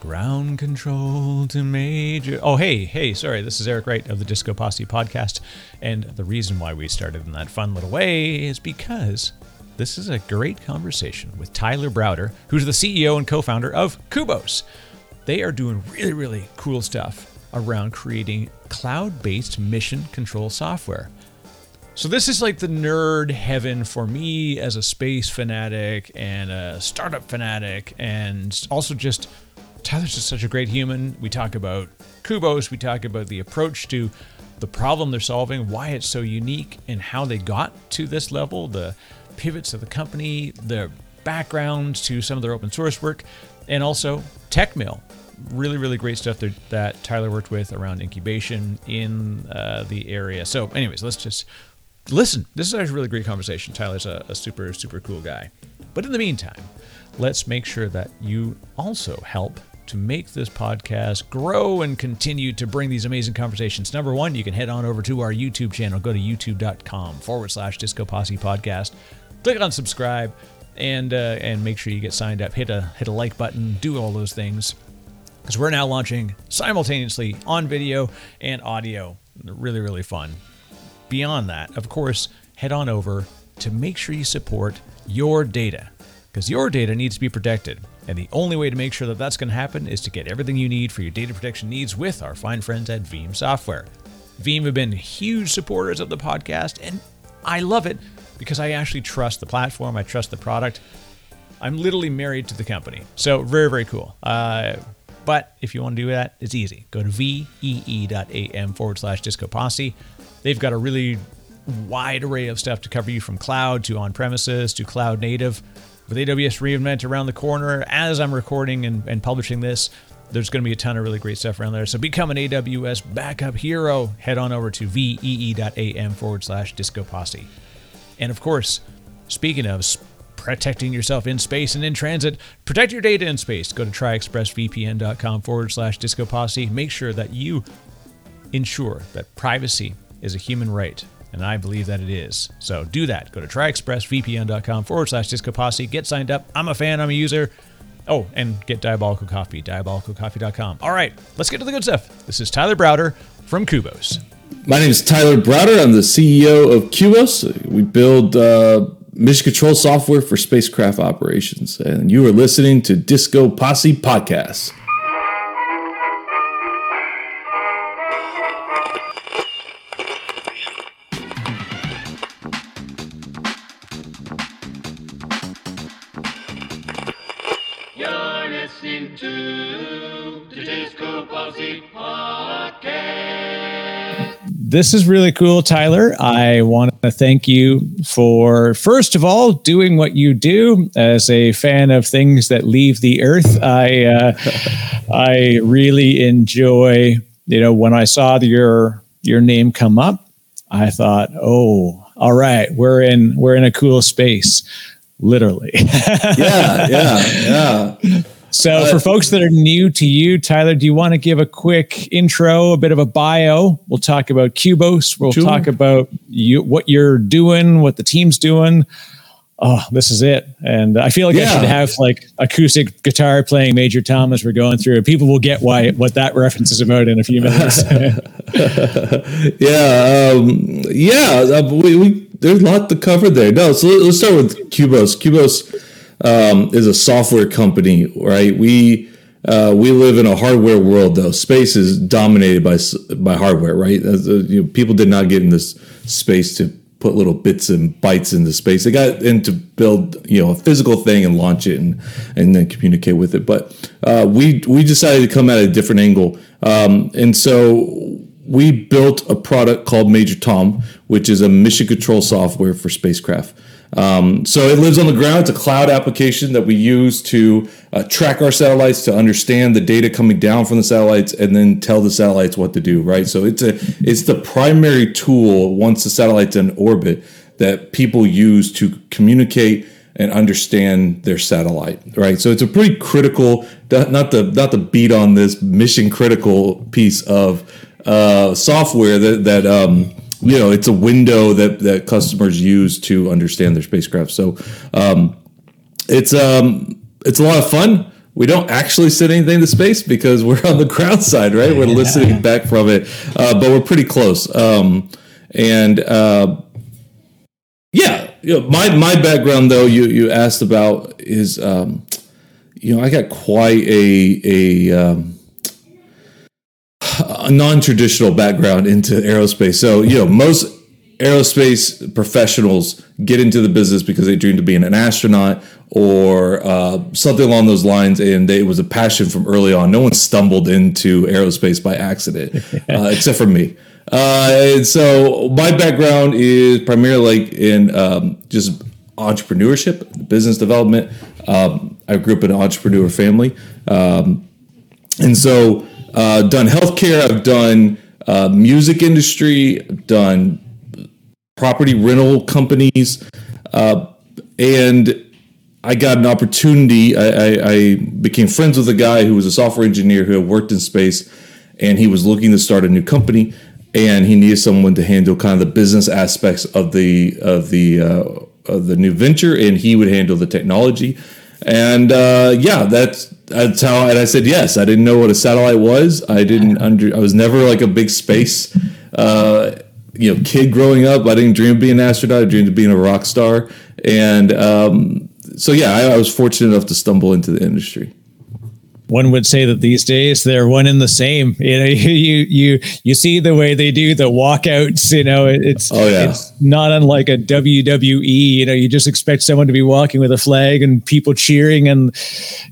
Ground control to major. Oh, hey, hey, sorry. This is Eric Wright of the Disco Posse podcast. And the reason why we started in that fun little way is because this is a great conversation with Tyler Browder, who's the CEO and co founder of Kubos. They are doing really, really cool stuff around creating cloud based mission control software. So, this is like the nerd heaven for me as a space fanatic and a startup fanatic, and also just Tyler's just such a great human. We talk about Kubos, we talk about the approach to the problem they're solving, why it's so unique, and how they got to this level, the pivots of the company, the background to some of their open source work, and also TechMill. Really, really great stuff that, that Tyler worked with around incubation in uh, the area. So, anyways, let's just listen. This is actually a really great conversation. Tyler's a, a super, super cool guy. But in the meantime, let's make sure that you also help to make this podcast grow and continue to bring these amazing conversations. Number one, you can head on over to our YouTube channel. Go to youtube.com forward slash disco posse podcast. Click on subscribe and uh, and make sure you get signed up. Hit a hit a like button. Do all those things because we're now launching simultaneously on video and audio. Really really fun. Beyond that, of course, head on over to make sure you support your data because your data needs to be protected. And the only way to make sure that that's going to happen is to get everything you need for your data protection needs with our fine friends at Veeam Software. Veeam have been huge supporters of the podcast, and I love it because I actually trust the platform, I trust the product. I'm literally married to the company. So, very, very cool. Uh, but if you want to do that, it's easy. Go to vee.am forward slash disco posse. They've got a really wide array of stuff to cover you from cloud to on premises to cloud native with AWS reInvent around the corner as I'm recording and, and publishing this. There's going to be a ton of really great stuff around there. So become an AWS backup hero. Head on over to vee.am forward slash disco posse. And of course, speaking of protecting yourself in space and in transit, protect your data in space. Go to tryexpressvpn.com forward slash disco posse. Make sure that you ensure that privacy is a human right and I believe that it is. So do that. Go to tryexpressvpn.com forward slash disco posse. Get signed up. I'm a fan, I'm a user. Oh, and get Diabolical Coffee, diabolicalcoffee.com. All right, let's get to the good stuff. This is Tyler Browder from Kubos. My name is Tyler Browder. I'm the CEO of Kubos. We build uh, mission control software for spacecraft operations. And you are listening to Disco Posse Podcast. This is really cool, Tyler. I want to thank you for, first of all, doing what you do. As a fan of things that leave the earth, I uh, I really enjoy. You know, when I saw your your name come up, I thought, oh, all right, we're in we're in a cool space, literally. yeah, yeah, yeah. So, for folks that are new to you, Tyler, do you want to give a quick intro, a bit of a bio? We'll talk about Kubos. We'll sure. talk about you, what you're doing, what the team's doing. Oh, this is it. And I feel like yeah. I should have like acoustic guitar playing Major Tom as we're going through it. People will get why what that reference is about in a few minutes. yeah, um, yeah. Uh, we, we, there's a lot to cover there. No, so let's start with Cubos. Kubos um, is a software company, right? We uh, we live in a hardware world, though. Space is dominated by by hardware, right? As, uh, you know, people did not get in this space to put little bits and bytes into space. They got in to build, you know, a physical thing and launch it and and then communicate with it. But uh, we we decided to come at a different angle, um, and so we built a product called Major Tom, which is a mission control software for spacecraft. Um, so it lives on the ground. It's a cloud application that we use to uh, track our satellites, to understand the data coming down from the satellites, and then tell the satellites what to do. Right. So it's a it's the primary tool once the satellite's in orbit that people use to communicate and understand their satellite. Right. So it's a pretty critical, not the not the beat on this mission critical piece of uh, software that that um, you know it's a window that that customers use to understand their spacecraft. So um, it's um, it's a lot of fun. we don't actually send anything to space because we're on the ground side, right? We're listening back from it, uh, but we're pretty close. Um, and uh, yeah, you know, my my background though you you asked about is um, you know I got quite a a um, a non-traditional background into aerospace. So you know most aerospace professionals get into the business because they dream of being an astronaut or uh, something along those lines, and they, it was a passion from early on. No one stumbled into aerospace by accident, uh, except for me. Uh, and so my background is primarily like in um, just entrepreneurship, business development. Um, I grew up in an entrepreneur family, um, and so uh, done healthcare. I've done uh, music industry. Done property rental companies, uh, and I got an opportunity. I, I, I, became friends with a guy who was a software engineer who had worked in space, and he was looking to start a new company, and he needed someone to handle kind of the business aspects of the of the uh, of the new venture, and he would handle the technology. And uh, yeah, that's that's how. And I said yes. I didn't know what a satellite was. I didn't under. I was never like a big space. Uh, you know, kid growing up, I didn't dream of being an astronaut. I dreamed of being a rock star, and um, so yeah, I, I was fortunate enough to stumble into the industry one would say that these days they're one and the same. You know, you you you see the way they do the walkouts. You know, it's oh, yeah. it's not unlike a WWE. You know, you just expect someone to be walking with a flag and people cheering, and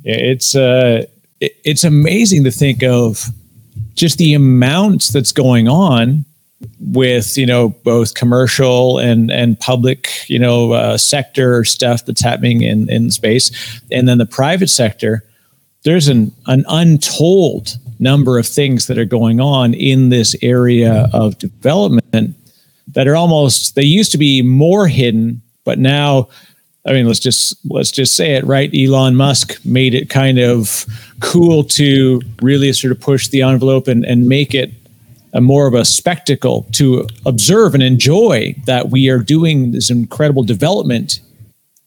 it's uh, it's amazing to think of just the amounts that's going on with you know both commercial and and public you know uh, sector stuff that's happening in in space and then the private sector there's an an untold number of things that are going on in this area of development that are almost they used to be more hidden but now I mean, let's just let's just say it, right? Elon Musk made it kind of cool to really sort of push the envelope and, and make it a more of a spectacle to observe and enjoy that we are doing this incredible development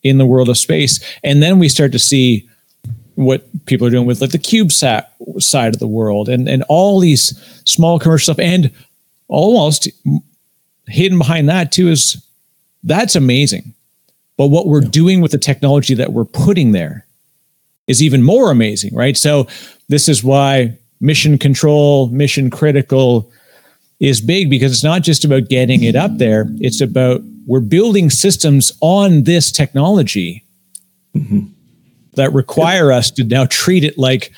in the world of space. And then we start to see what people are doing with like the CubeSat side of the world and, and all these small commercial stuff. And almost hidden behind that too is that's amazing. But what we're doing with the technology that we're putting there is even more amazing, right? So this is why mission control, mission critical is big because it's not just about getting it up there, it's about we're building systems on this technology mm-hmm. That require us to now treat it like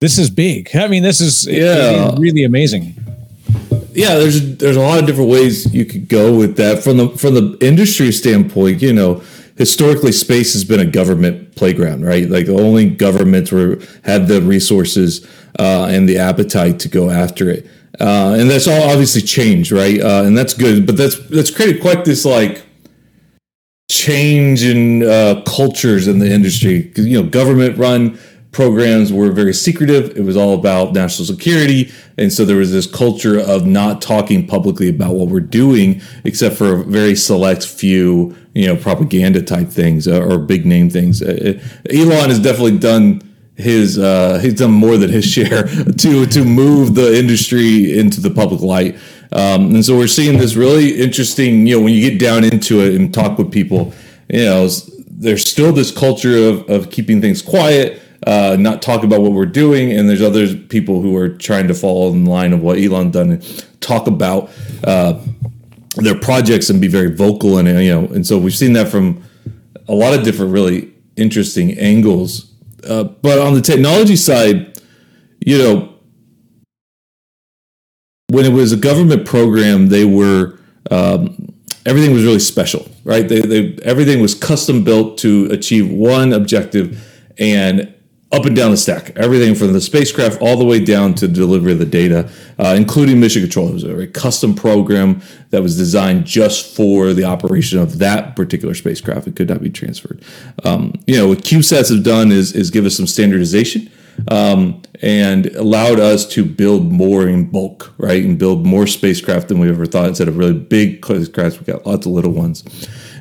this is big. I mean, this is yeah. really amazing. Yeah, there's there's a lot of different ways you could go with that from the from the industry standpoint. You know, historically space has been a government playground, right? Like only governments were had the resources uh, and the appetite to go after it. Uh, and that's all obviously changed, right? Uh, and that's good, but that's that's created quite this like change in uh, cultures in the industry. You know, government run programs were very secretive. It was all about national security, and so there was this culture of not talking publicly about what we're doing, except for a very select few, you know, propaganda type things uh, or big name things. Uh, Elon has definitely done his uh, he's done more than his share to to move the industry into the public light. Um, and so we're seeing this really interesting. You know, when you get down into it and talk with people, you know, there's still this culture of of keeping things quiet. Uh, not talk about what we're doing, and there's other people who are trying to follow in line of what Elon done and talk about uh, their projects and be very vocal and you know, and so we've seen that from a lot of different really interesting angles uh, but on the technology side, you know, when it was a government program, they were um, everything was really special, right? They, they everything was custom built to achieve one objective, and up and down the stack, everything from the spacecraft all the way down to delivery of the data, uh, including mission control. It was a very custom program that was designed just for the operation of that particular spacecraft. It could not be transferred. Um, you know, what CubeSats have done is is give us some standardization. Um, and allowed us to build more in bulk, right? And build more spacecraft than we ever thought. Instead of really big spacecrafts, we got lots of little ones.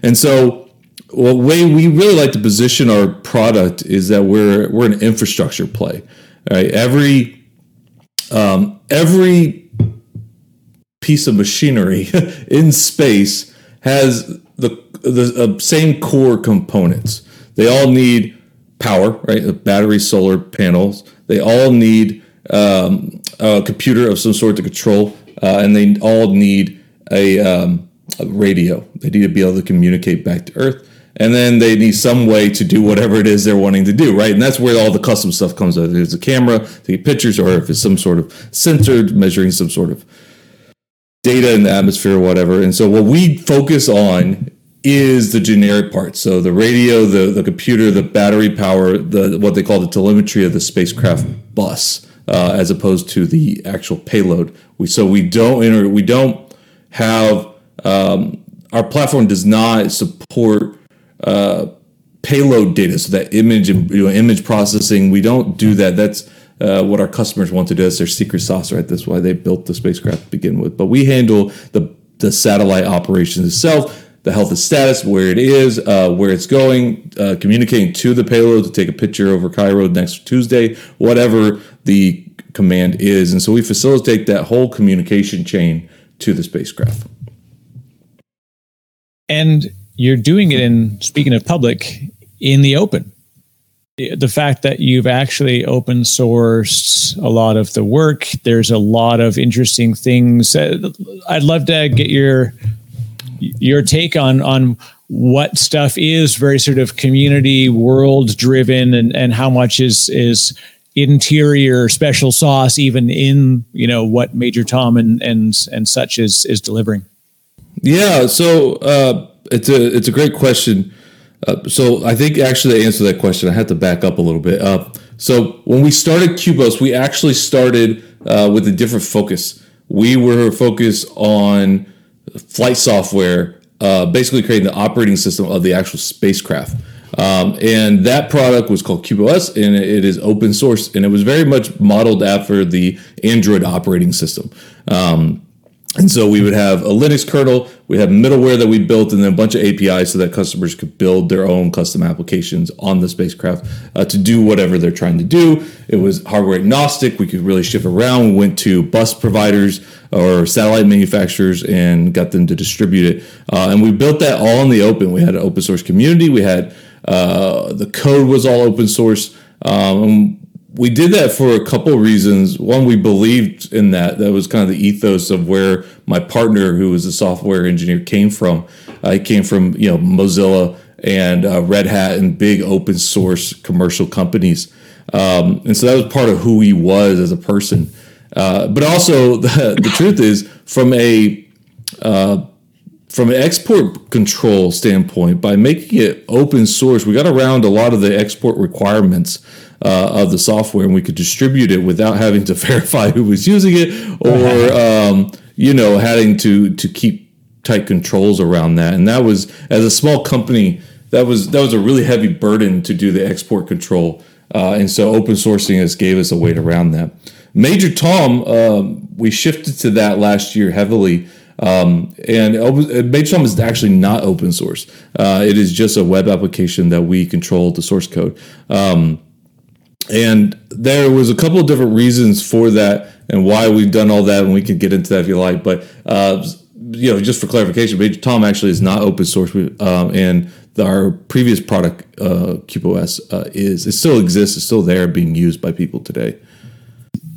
And so well, way we really like to position our product is that we're we're an infrastructure play. Right, every um, every piece of machinery in space has the the uh, same core components. They all need power, right? Battery, solar panels. They all need um, a computer of some sort to control, uh, and they all need a, um, a radio. They need to be able to communicate back to Earth and then they need some way to do whatever it is they're wanting to do, right? And that's where all the custom stuff comes out. There's a camera to take pictures, or if it's some sort of sensor measuring some sort of data in the atmosphere or whatever. And so what we focus on is the generic part. So the radio, the, the computer, the battery power, the what they call the telemetry of the spacecraft bus, uh, as opposed to the actual payload. We so we don't enter, we don't have um, our platform does not support uh, payload data, so that image you know, image processing. We don't do that. That's uh, what our customers want to do. That's their secret sauce, right? That's why they built the spacecraft to begin with. But we handle the the satellite operations itself, the health and status, where it is, uh, where it's going, uh, communicating to the payload to take a picture over Cairo next Tuesday, whatever the command is. And so we facilitate that whole communication chain to the spacecraft. And you're doing it in speaking of public in the open the fact that you've actually open sourced a lot of the work there's a lot of interesting things i'd love to get your your take on on what stuff is very sort of community world driven and and how much is is interior special sauce even in you know what major tom and and and such is is delivering yeah so uh it's a it's a great question. Uh, so I think actually to answer that question, I had to back up a little bit. Uh, so when we started Kubos, we actually started uh, with a different focus. We were focused on flight software, uh, basically creating the operating system of the actual spacecraft. Um, and that product was called KubOS, and it is open source, and it was very much modeled after the Android operating system. Um, and so we would have a Linux kernel, we have middleware that we built, and then a bunch of APIs so that customers could build their own custom applications on the spacecraft uh, to do whatever they're trying to do. It was hardware agnostic. We could really shift around. We went to bus providers or satellite manufacturers and got them to distribute it. Uh, and we built that all in the open. We had an open source community. We had uh, the code was all open source. Um, we did that for a couple reasons. One, we believed in that. That was kind of the ethos of where my partner, who was a software engineer, came from. Uh, he came from you know Mozilla and uh, Red Hat and big open source commercial companies, um, and so that was part of who he was as a person. Uh, but also, the, the, truth is, from a uh, from an export control standpoint, by making it open source, we got around a lot of the export requirements uh, of the software, and we could distribute it without having to verify who was using it, or um, you know, having to to keep tight controls around that. And that was as a small company, that was that was a really heavy burden to do the export control. Uh, and so open sourcing us gave us a way around that. Major Tom, um, we shifted to that last year heavily. Um, and Major Tom is actually not open source. Uh, it is just a web application that we control the source code. Um, and there was a couple of different reasons for that and why we've done all that, and we can get into that if you like. But uh, you know, just for clarification, Tom actually is not open source, um, and our previous product, uh, KubOS, uh, is it still exists, it's still there, being used by people today.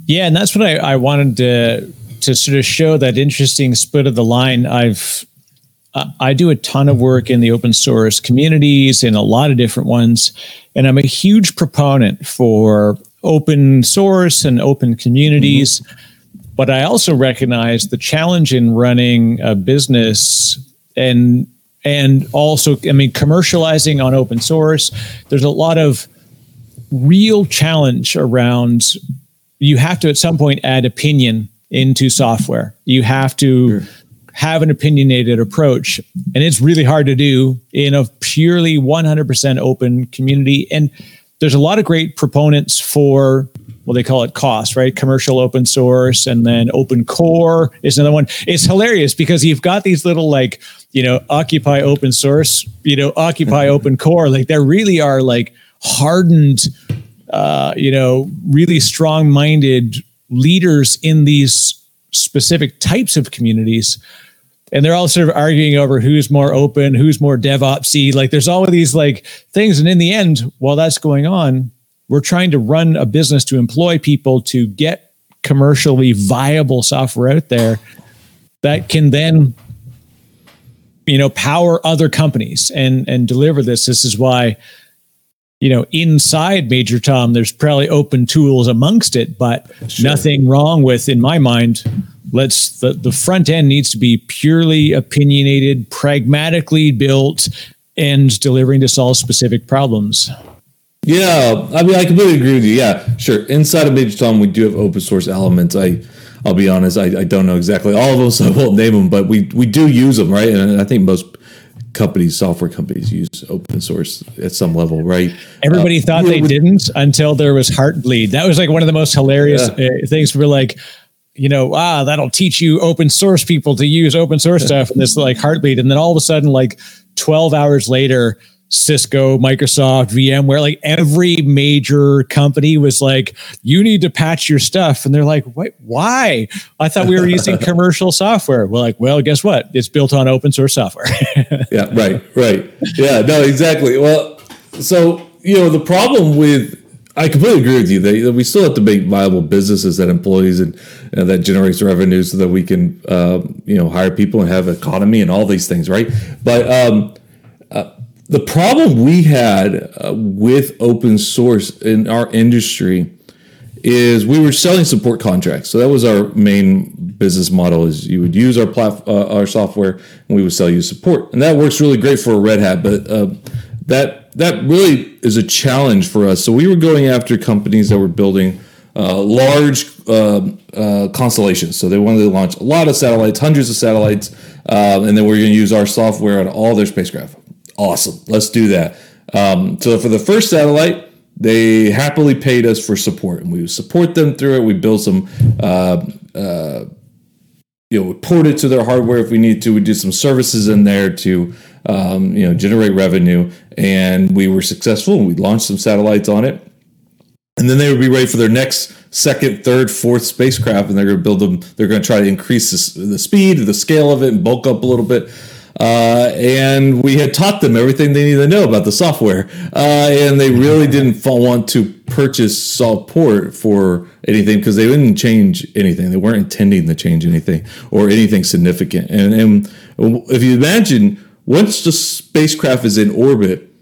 Yeah, and that's what I, I wanted to to sort of show that interesting split of the line. I've I do a ton of work in the open source communities in a lot of different ones. And I'm a huge proponent for open source and open communities. Mm-hmm. But I also recognize the challenge in running a business and and also I mean commercializing on open source. There's a lot of real challenge around you have to at some point add opinion into software. You have to sure have an opinionated approach. And it's really hard to do in a purely 100% open community. And there's a lot of great proponents for well, they call it cost, right? Commercial open source, and then open core is another one. It's hilarious because you've got these little like, you know, occupy open source, you know, occupy mm-hmm. open core. Like there really are like hardened, uh, you know, really strong minded leaders in these specific types of communities and they're all sort of arguing over who's more open, who's more DevOpsy. Like there's all of these like things, and in the end, while that's going on, we're trying to run a business to employ people to get commercially viable software out there that can then you know power other companies and and deliver this this is why you know inside major tom there's probably open tools amongst it but sure. nothing wrong with in my mind let's the, the front end needs to be purely opinionated pragmatically built and delivering to solve specific problems yeah, I mean, I completely agree with you. Yeah, sure. Inside of Major Tom, we do have open source elements. I, I'll be honest, I, I don't know exactly all of them, so I won't name them, but we we do use them, right? And I think most companies, software companies, use open source at some level, right? Everybody uh, thought they didn't until there was Heartbleed. That was like one of the most hilarious yeah. Uh, things. For like, you know, ah, that'll teach you open source people to use open source stuff, and this like Heartbleed, and then all of a sudden, like twelve hours later Cisco, Microsoft, VMware, like every major company was like, you need to patch your stuff. And they're like, wait, why? I thought we were using commercial software. We're like, well, guess what? It's built on open source software. yeah, right, right. Yeah, no, exactly. Well, so, you know, the problem with, I completely agree with you that we still have to make viable businesses that employees and, and that generates revenue so that we can, uh, you know, hire people and have economy and all these things, right? But, um, the problem we had uh, with open source in our industry is we were selling support contracts. So that was our main business model: is you would use our plat- uh, our software, and we would sell you support, and that works really great for a Red Hat. But uh, that that really is a challenge for us. So we were going after companies that were building uh, large uh, uh, constellations. So they wanted to launch a lot of satellites, hundreds of satellites, uh, and then we we're going to use our software on all their spacecraft. Awesome. Let's do that. Um, so for the first satellite, they happily paid us for support, and we support them through it. We build some, uh, uh, you know, port it to their hardware if we need to. We do some services in there to, um, you know, generate revenue, and we were successful. We launched some satellites on it, and then they would be ready for their next second, third, fourth spacecraft, and they're going to build them. They're going to try to increase the, the speed, the scale of it, and bulk up a little bit. Uh, and we had taught them everything they needed to know about the software. Uh, and they really didn't want to purchase support for anything because they didn't change anything. They weren't intending to change anything or anything significant. And, and if you imagine, once the spacecraft is in orbit,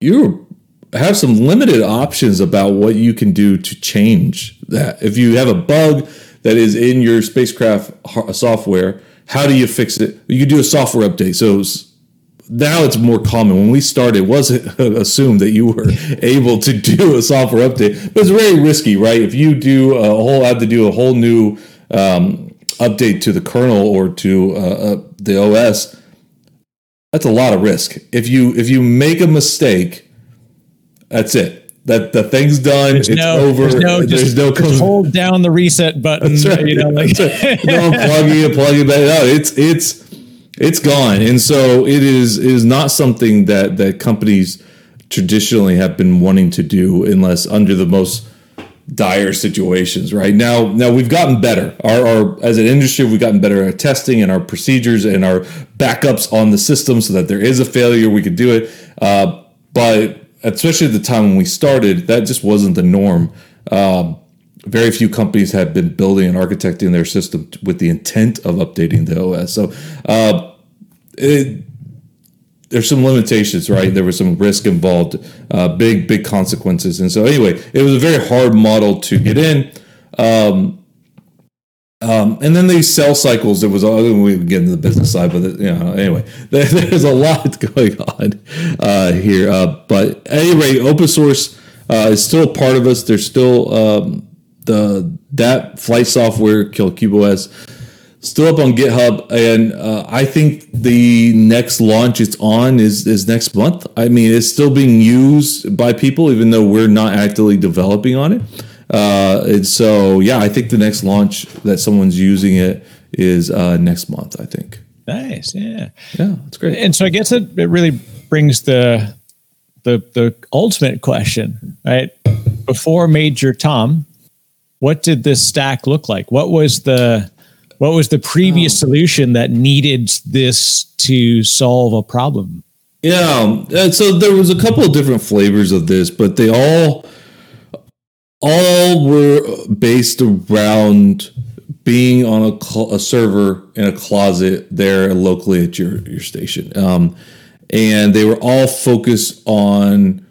you have some limited options about what you can do to change that. If you have a bug that is in your spacecraft software, how do you fix it? You do a software update. So now it's more common. When we started, it wasn't assumed that you were able to do a software update, but it's very risky, right? If you do a whole, have to do a whole new um, update to the kernel or to uh, uh, the OS, that's a lot of risk. If you if you make a mistake, that's it that the thing's done. There's it's no, over. There's no, just, there's no just hold down the reset button. That's right. You know, like right. no unplugging it, plugging back out. It's it's it's gone, and so it is is not something that that companies traditionally have been wanting to do unless under the most dire situations right now now we've gotten better our, our as an industry we've gotten better at testing and our procedures and our backups on the system so that there is a failure we could do it uh, but especially at the time when we started, that just wasn't the norm. Um, very few companies had been building and architecting their system with the intent of updating the OS. So uh, it, there's some limitations, right? There was some risk involved, uh, big, big consequences. And so, anyway, it was a very hard model to get in. Um, um, and then these sell cycles, there was, we get into the business side, but you know, anyway, there, there's a lot going on uh, here. Uh, but at any rate, open source uh, is still a part of us. There's still um, the that flight software, called KubOS, still up on GitHub, and uh, I think the next launch it's on is is next month. I mean, it's still being used by people, even though we're not actively developing on it. Uh, and so, yeah, I think the next launch that someone's using it is uh, next month. I think. Nice, yeah, yeah, that's great. And so I guess it, it really brings the the the ultimate question, right? Before Major Tom, what did this stack look like? What was the what was the previous oh. solution that needed this to solve a problem? Yeah, so there was a couple of different flavors of this, but they all all were based around being on a, cl- a server in a closet there locally at your your station. Um, and they were all focused on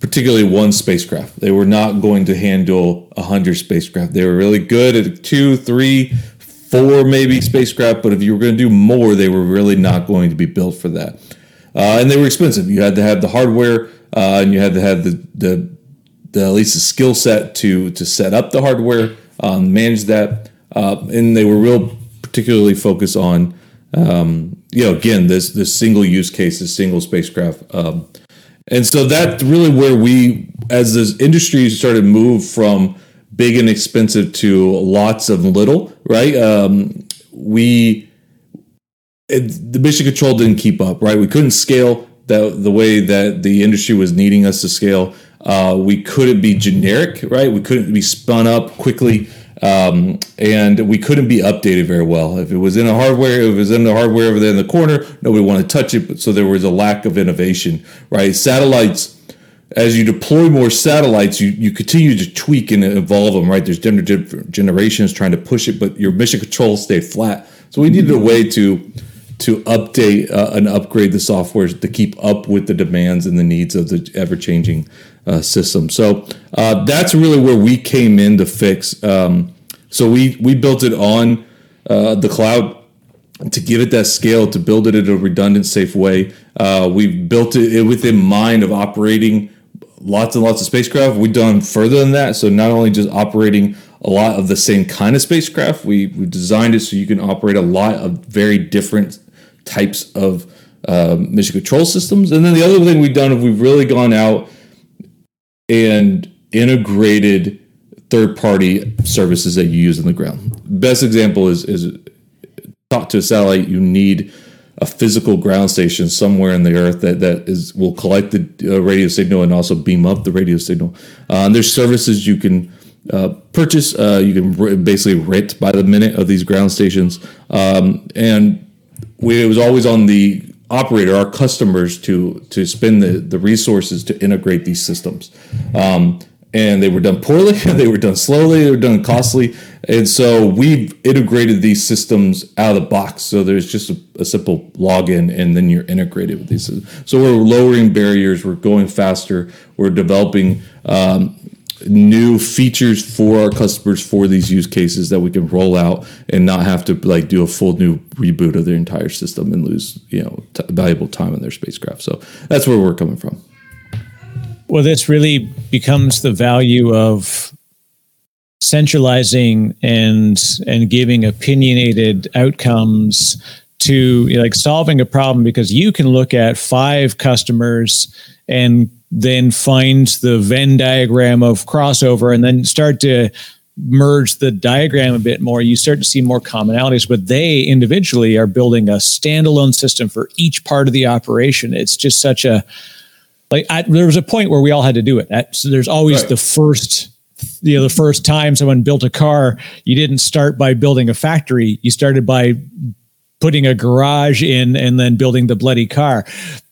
particularly one spacecraft. They were not going to handle a hundred spacecraft. They were really good at two, three, four, maybe spacecraft. But if you were going to do more, they were really not going to be built for that. Uh, and they were expensive. You had to have the hardware, uh, and you had to have the, the, the at least the skill set to to set up the hardware, um, manage that, uh, and they were real particularly focused on um, you know, again, this this single use case, this single spacecraft, um, and so that's really where we, as this industry started move from big and expensive to lots of little, right? Um, we it, the mission control didn't keep up, right? We couldn't scale the the way that the industry was needing us to scale. Uh, we couldn't be generic, right? We couldn't be spun up quickly. Um, and we couldn't be updated very well. If it was in a hardware, if it was in the hardware over there in the corner, nobody wanted to touch it. But so there was a lack of innovation, right? Satellites, as you deploy more satellites, you, you continue to tweak and evolve them, right? There's different generations trying to push it, but your mission control stayed flat. So we needed a way to to update uh, and upgrade the software to keep up with the demands and the needs of the ever changing uh, system. So uh, that's really where we came in to fix. Um, so we we built it on uh, the cloud to give it that scale, to build it in a redundant, safe way. Uh, we've built it within mind of operating lots and lots of spacecraft. We've done further than that. So not only just operating a lot of the same kind of spacecraft, we we designed it so you can operate a lot of very different types of uh, mission control systems. And then the other thing we've done is we've really gone out and integrated third party services that you use on the ground. Best example is is talk to a satellite. You need a physical ground station somewhere in the earth that, that is will collect the uh, radio signal and also beam up the radio signal. Uh, there's services you can uh, purchase. Uh, you can r- basically rent by the minute of these ground stations. Um, and we, it was always on the operator, our customers, to to spend the, the resources to integrate these systems. Um, and they were done poorly, they were done slowly, they were done costly. And so we've integrated these systems out of the box. So there's just a, a simple login and then you're integrated with these. So we're lowering barriers, we're going faster, we're developing um, new features for our customers for these use cases that we can roll out and not have to like do a full new reboot of their entire system and lose you know t- valuable time on their spacecraft. So that's where we're coming from. Well this really becomes the value of centralizing and and giving opinionated outcomes to like solving a problem because you can look at five customers and then find the Venn diagram of crossover and then start to merge the diagram a bit more, you start to see more commonalities, but they individually are building a standalone system for each part of the operation. It's just such a, like, I, there was a point where we all had to do it. so there's always right. the first, you know, the first time someone built a car, you didn't start by building a factory. You started by putting a garage in and then building the bloody car.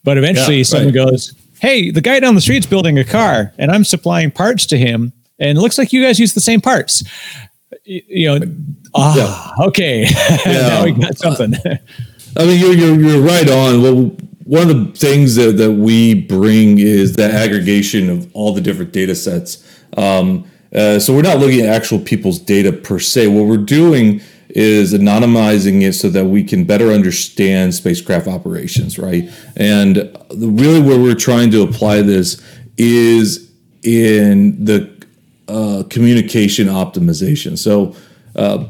But eventually yeah, someone right. goes, hey, the guy down the street's building a car and I'm supplying parts to him. And it looks like you guys use the same parts. You know, ah, yeah. okay. Yeah. now we got something. I mean, you're, you're, you're right on. Well, one of the things that, that we bring is the aggregation of all the different data sets. Um, uh, so we're not looking at actual people's data per se. What we're doing is anonymizing it so that we can better understand spacecraft operations, right? And really, where we're trying to apply this is in the uh, communication optimization. So, uh,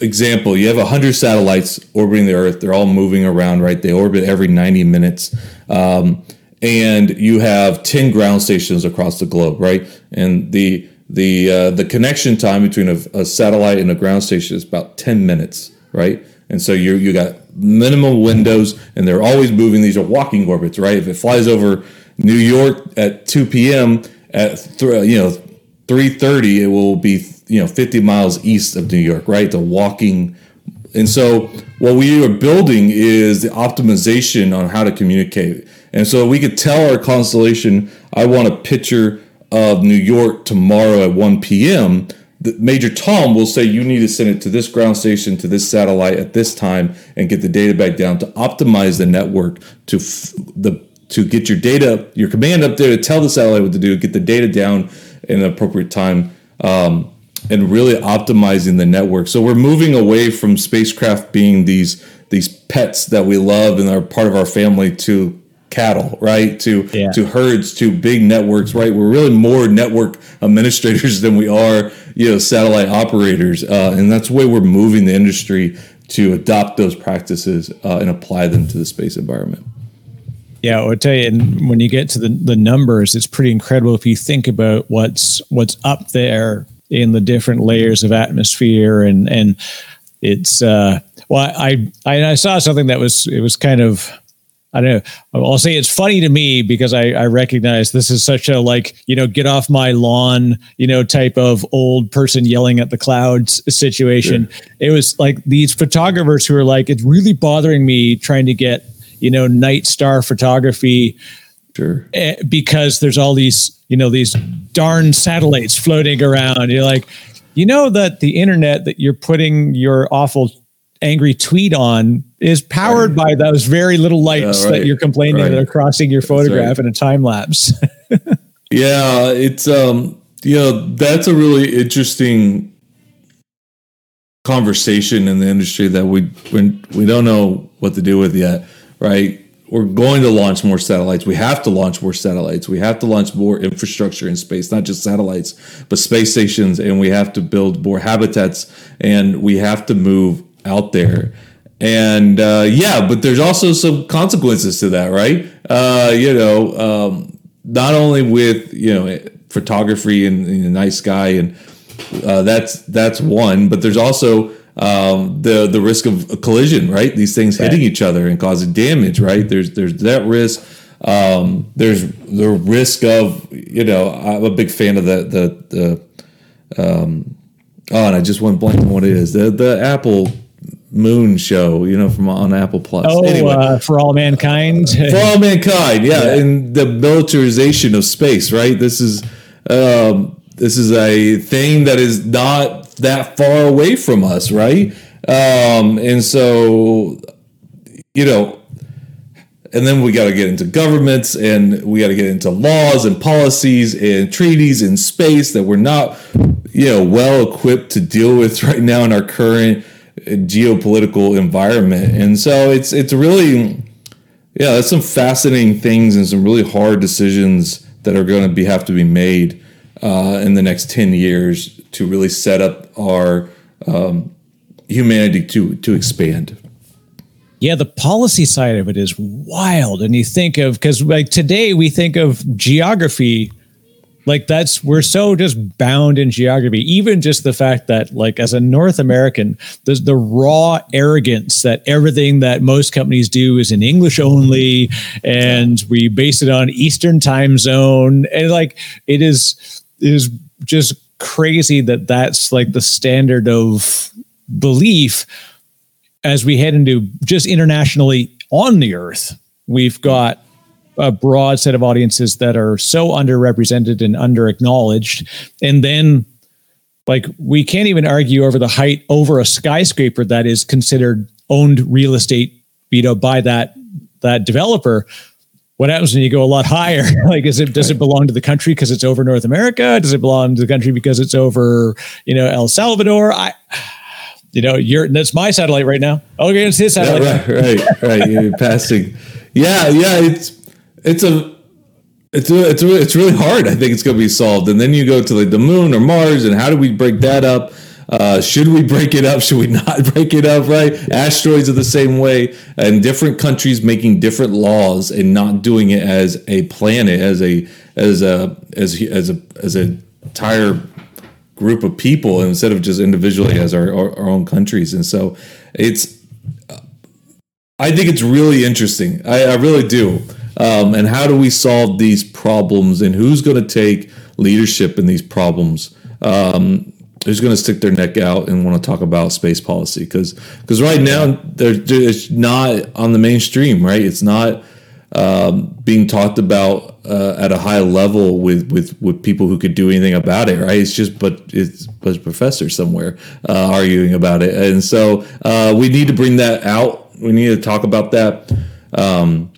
example, you have 100 satellites orbiting the Earth, they're all moving around, right? They orbit every 90 minutes. Um, and you have 10 ground stations across the globe, right? And the the uh, the connection time between a, a, satellite and a ground station is about 10 minutes, right? And so you you got minimal windows, and they're always moving. These are walking orbits, right? If it flies over New York at 2 p.m. at th- you know 3:30, it will be you know 50 miles east of New York, right? The walking. And so what we are building is the optimization on how to communicate. And so we could tell our constellation, I want a picture of New York tomorrow at 1 p.m., Major Tom will say you need to send it to this ground station to this satellite at this time and get the data back down to optimize the network to f- the to get your data your command up there to tell the satellite what to do get the data down in an appropriate time um, and really optimizing the network so we're moving away from spacecraft being these these pets that we love and are part of our family to cattle, right? To yeah. to herds, to big networks, right? We're really more network administrators than we are, you know, satellite operators, uh, and that's the way we're moving the industry to adopt those practices uh, and apply them to the space environment. Yeah, I'll tell you, and when you get to the, the numbers, it's pretty incredible if you think about what's what's up there in the different layers of atmosphere and and it's uh well I I, I saw something that was it was kind of I don't know. I'll say it's funny to me because I, I recognize this is such a like, you know, get off my lawn, you know, type of old person yelling at the clouds situation. Sure. It was like these photographers who are like, it's really bothering me trying to get, you know, night star photography. Sure. Eh, because there's all these, you know, these darn satellites floating around. You're like, you know that the internet that you're putting your awful angry tweet on is powered right. by those very little lights right. that you're complaining right. that are crossing your photograph in a time lapse. yeah, it's um you know, that's a really interesting conversation in the industry that we we, we don't know what to do with yet, right? We're going to launch more satellites. We have to launch more satellites. We have to launch more infrastructure in space, not just satellites, but space stations, and we have to build more habitats, and we have to move out there. And uh, yeah, but there's also some consequences to that, right? Uh, you know, um, not only with you know photography and, and a nice sky, and uh, that's that's one, but there's also um, the the risk of a collision, right? These things right. hitting each other and causing damage, right? There's there's that risk. Um, there's the risk of you know I'm a big fan of the the the um, oh, and I just went blank on what it is the the Apple Moon show, you know, from on Apple Plus. Oh, anyway, uh, for all mankind. for all mankind, yeah, yeah, and the militarization of space, right? This is um, this is a thing that is not that far away from us, right? Um, and so, you know, and then we got to get into governments and we got to get into laws and policies and treaties in space that we're not, you know, well equipped to deal with right now in our current geopolitical environment. And so it's it's really yeah, that's some fascinating things and some really hard decisions that are going to be have to be made uh, in the next ten years to really set up our um, humanity to to expand. Yeah, the policy side of it is wild, and you think of because like today we think of geography like that's we're so just bound in geography. Even just the fact that like as a north american there's the raw arrogance that everything that most companies do is in english only and we base it on eastern time zone. And like it is it is just crazy that that's like the standard of belief as we head into just internationally on the earth. We've got a broad set of audiences that are so underrepresented and under acknowledged and then like we can't even argue over the height over a skyscraper that is considered owned real estate you know by that that developer. What happens when you go a lot higher? Like is it does it belong to the country because it's over north america? Does it belong to the country because it's over you know el salvador? I you know you're that's my satellite right now. Okay it's his satellite. yeah, right right right. You're passing. Yeah yeah it's it's a it's a, it's a, it's really hard. I think it's going to be solved. And then you go to like the moon or Mars, and how do we break that up? Uh, should we break it up? Should we not break it up? Right? Asteroids are the same way, and different countries making different laws and not doing it as a planet, as a as a as as a as a entire group of people instead of just individually as our, our, our own countries. And so it's, I think it's really interesting. I, I really do. Um, and how do we solve these problems and who's going to take leadership in these problems? Um, who's going to stick their neck out and want to talk about space policy? Because because right now it's not on the mainstream, right? It's not um, being talked about uh, at a high level with, with with people who could do anything about it, right? It's just but it's but a professor somewhere uh, arguing about it, and so uh, we need to bring that out. We need to talk about that. Um,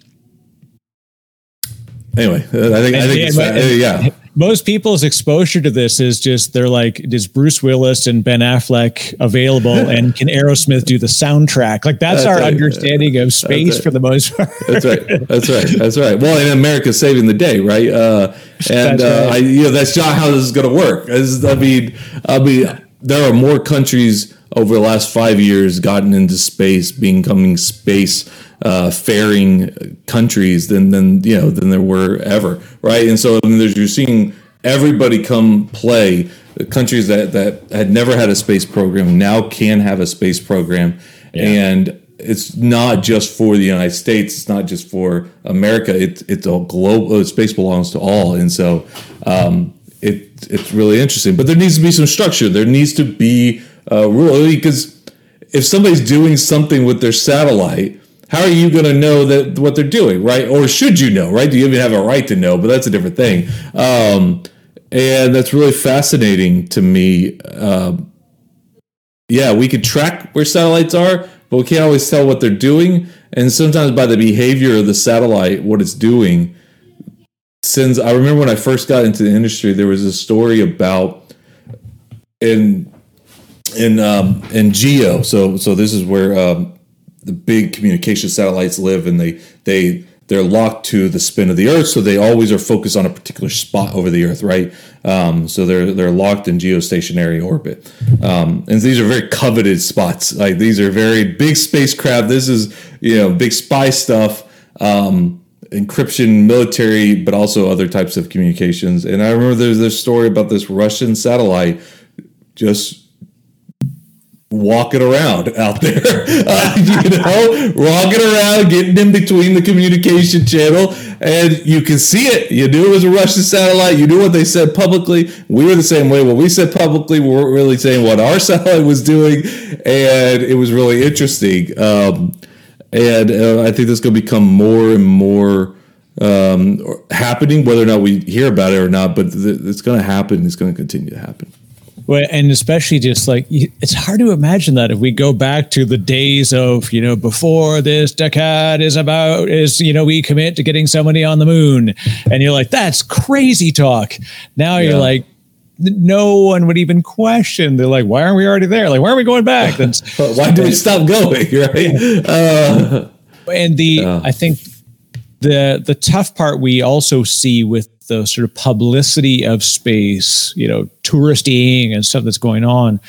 anyway, I think I think uh, yeah most people's exposure to this is just they're like, is Bruce Willis and Ben Affleck available, and can Aerosmith do the soundtrack? Like that's, that's our right. understanding of space right. for the most part. That's right. That's right. That's right. Well, in America, saving the day, right? Uh, and uh. I, you know that's not how this is going to work. I mean, I mean, there are more countries over the last five years gotten into space, becoming space uh, faring countries than than you know than there were ever, right? And so I mean, you're seeing everybody come play. Countries that that had never had a space program now can have a space program, yeah. and it's not just for the United States. It's not just for America. It's it's a global. Space belongs to all, and so um, it it's really interesting. But there needs to be some structure. There needs to be a rule because if somebody's doing something with their satellite how are you going to know that what they're doing, right? Or should you know, right? Do you even have a right to know? But that's a different thing. Um, and that's really fascinating to me. Um, yeah, we could track where satellites are, but we can't always tell what they're doing. And sometimes by the behavior of the satellite, what it's doing, since I remember when I first got into the industry, there was a story about in in um, in geo. So so this is where um, the big communication satellites live and they they they're locked to the spin of the earth. So they always are focused on a particular spot over the earth right? Um, so they're they're locked in geostationary orbit. Um, and these are very coveted spots. Like these are very big spacecraft. This is you know big spy stuff um, encryption military but also other types of communications. And i remember there's this story about this russian satellite just walking around out there, uh, you know, walking around, getting in between the communication channel, and you can see it. You knew it was a Russian satellite. You knew what they said publicly. We were the same way. What we said publicly, we weren't really saying what our satellite was doing, and it was really interesting. Um, and uh, I think this going to become more and more um, happening, whether or not we hear about it or not. But th- it's going to happen. It's going to continue to happen. Well, and especially just like it's hard to imagine that if we go back to the days of you know before this decade is about is you know we commit to getting somebody on the moon, and you're like that's crazy talk. Now yeah. you're like no one would even question. They're like, why aren't we already there? Like, why are we going back? why do we stop going? Right. Uh, and the uh, I think the the tough part we also see with the sort of publicity of space, you know, touristing and stuff that's going on.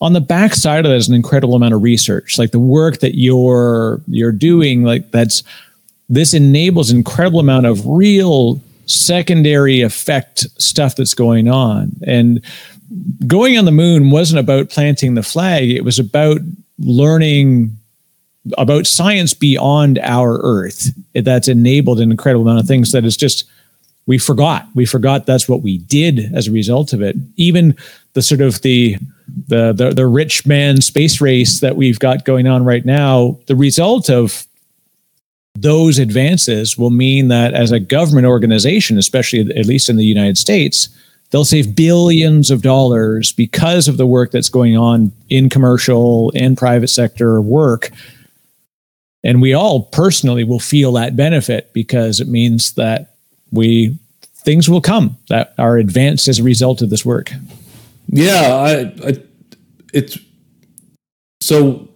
On the backside of that is an incredible amount of research. Like the work that you're you're doing, like that's this enables incredible amount of real secondary effect stuff that's going on. And going on the moon wasn't about planting the flag, it was about learning about science beyond our earth that's enabled an incredible amount of things that is just we forgot. We forgot that's what we did as a result of it. Even the sort of the the the, the rich man space race that we've got going on right now the result of those advances will mean that as a government organization especially at least in the united states they'll save billions of dollars because of the work that's going on in commercial and private sector work. And we all personally will feel that benefit because it means that we things will come that are advanced as a result of this work. Yeah, I, I it's so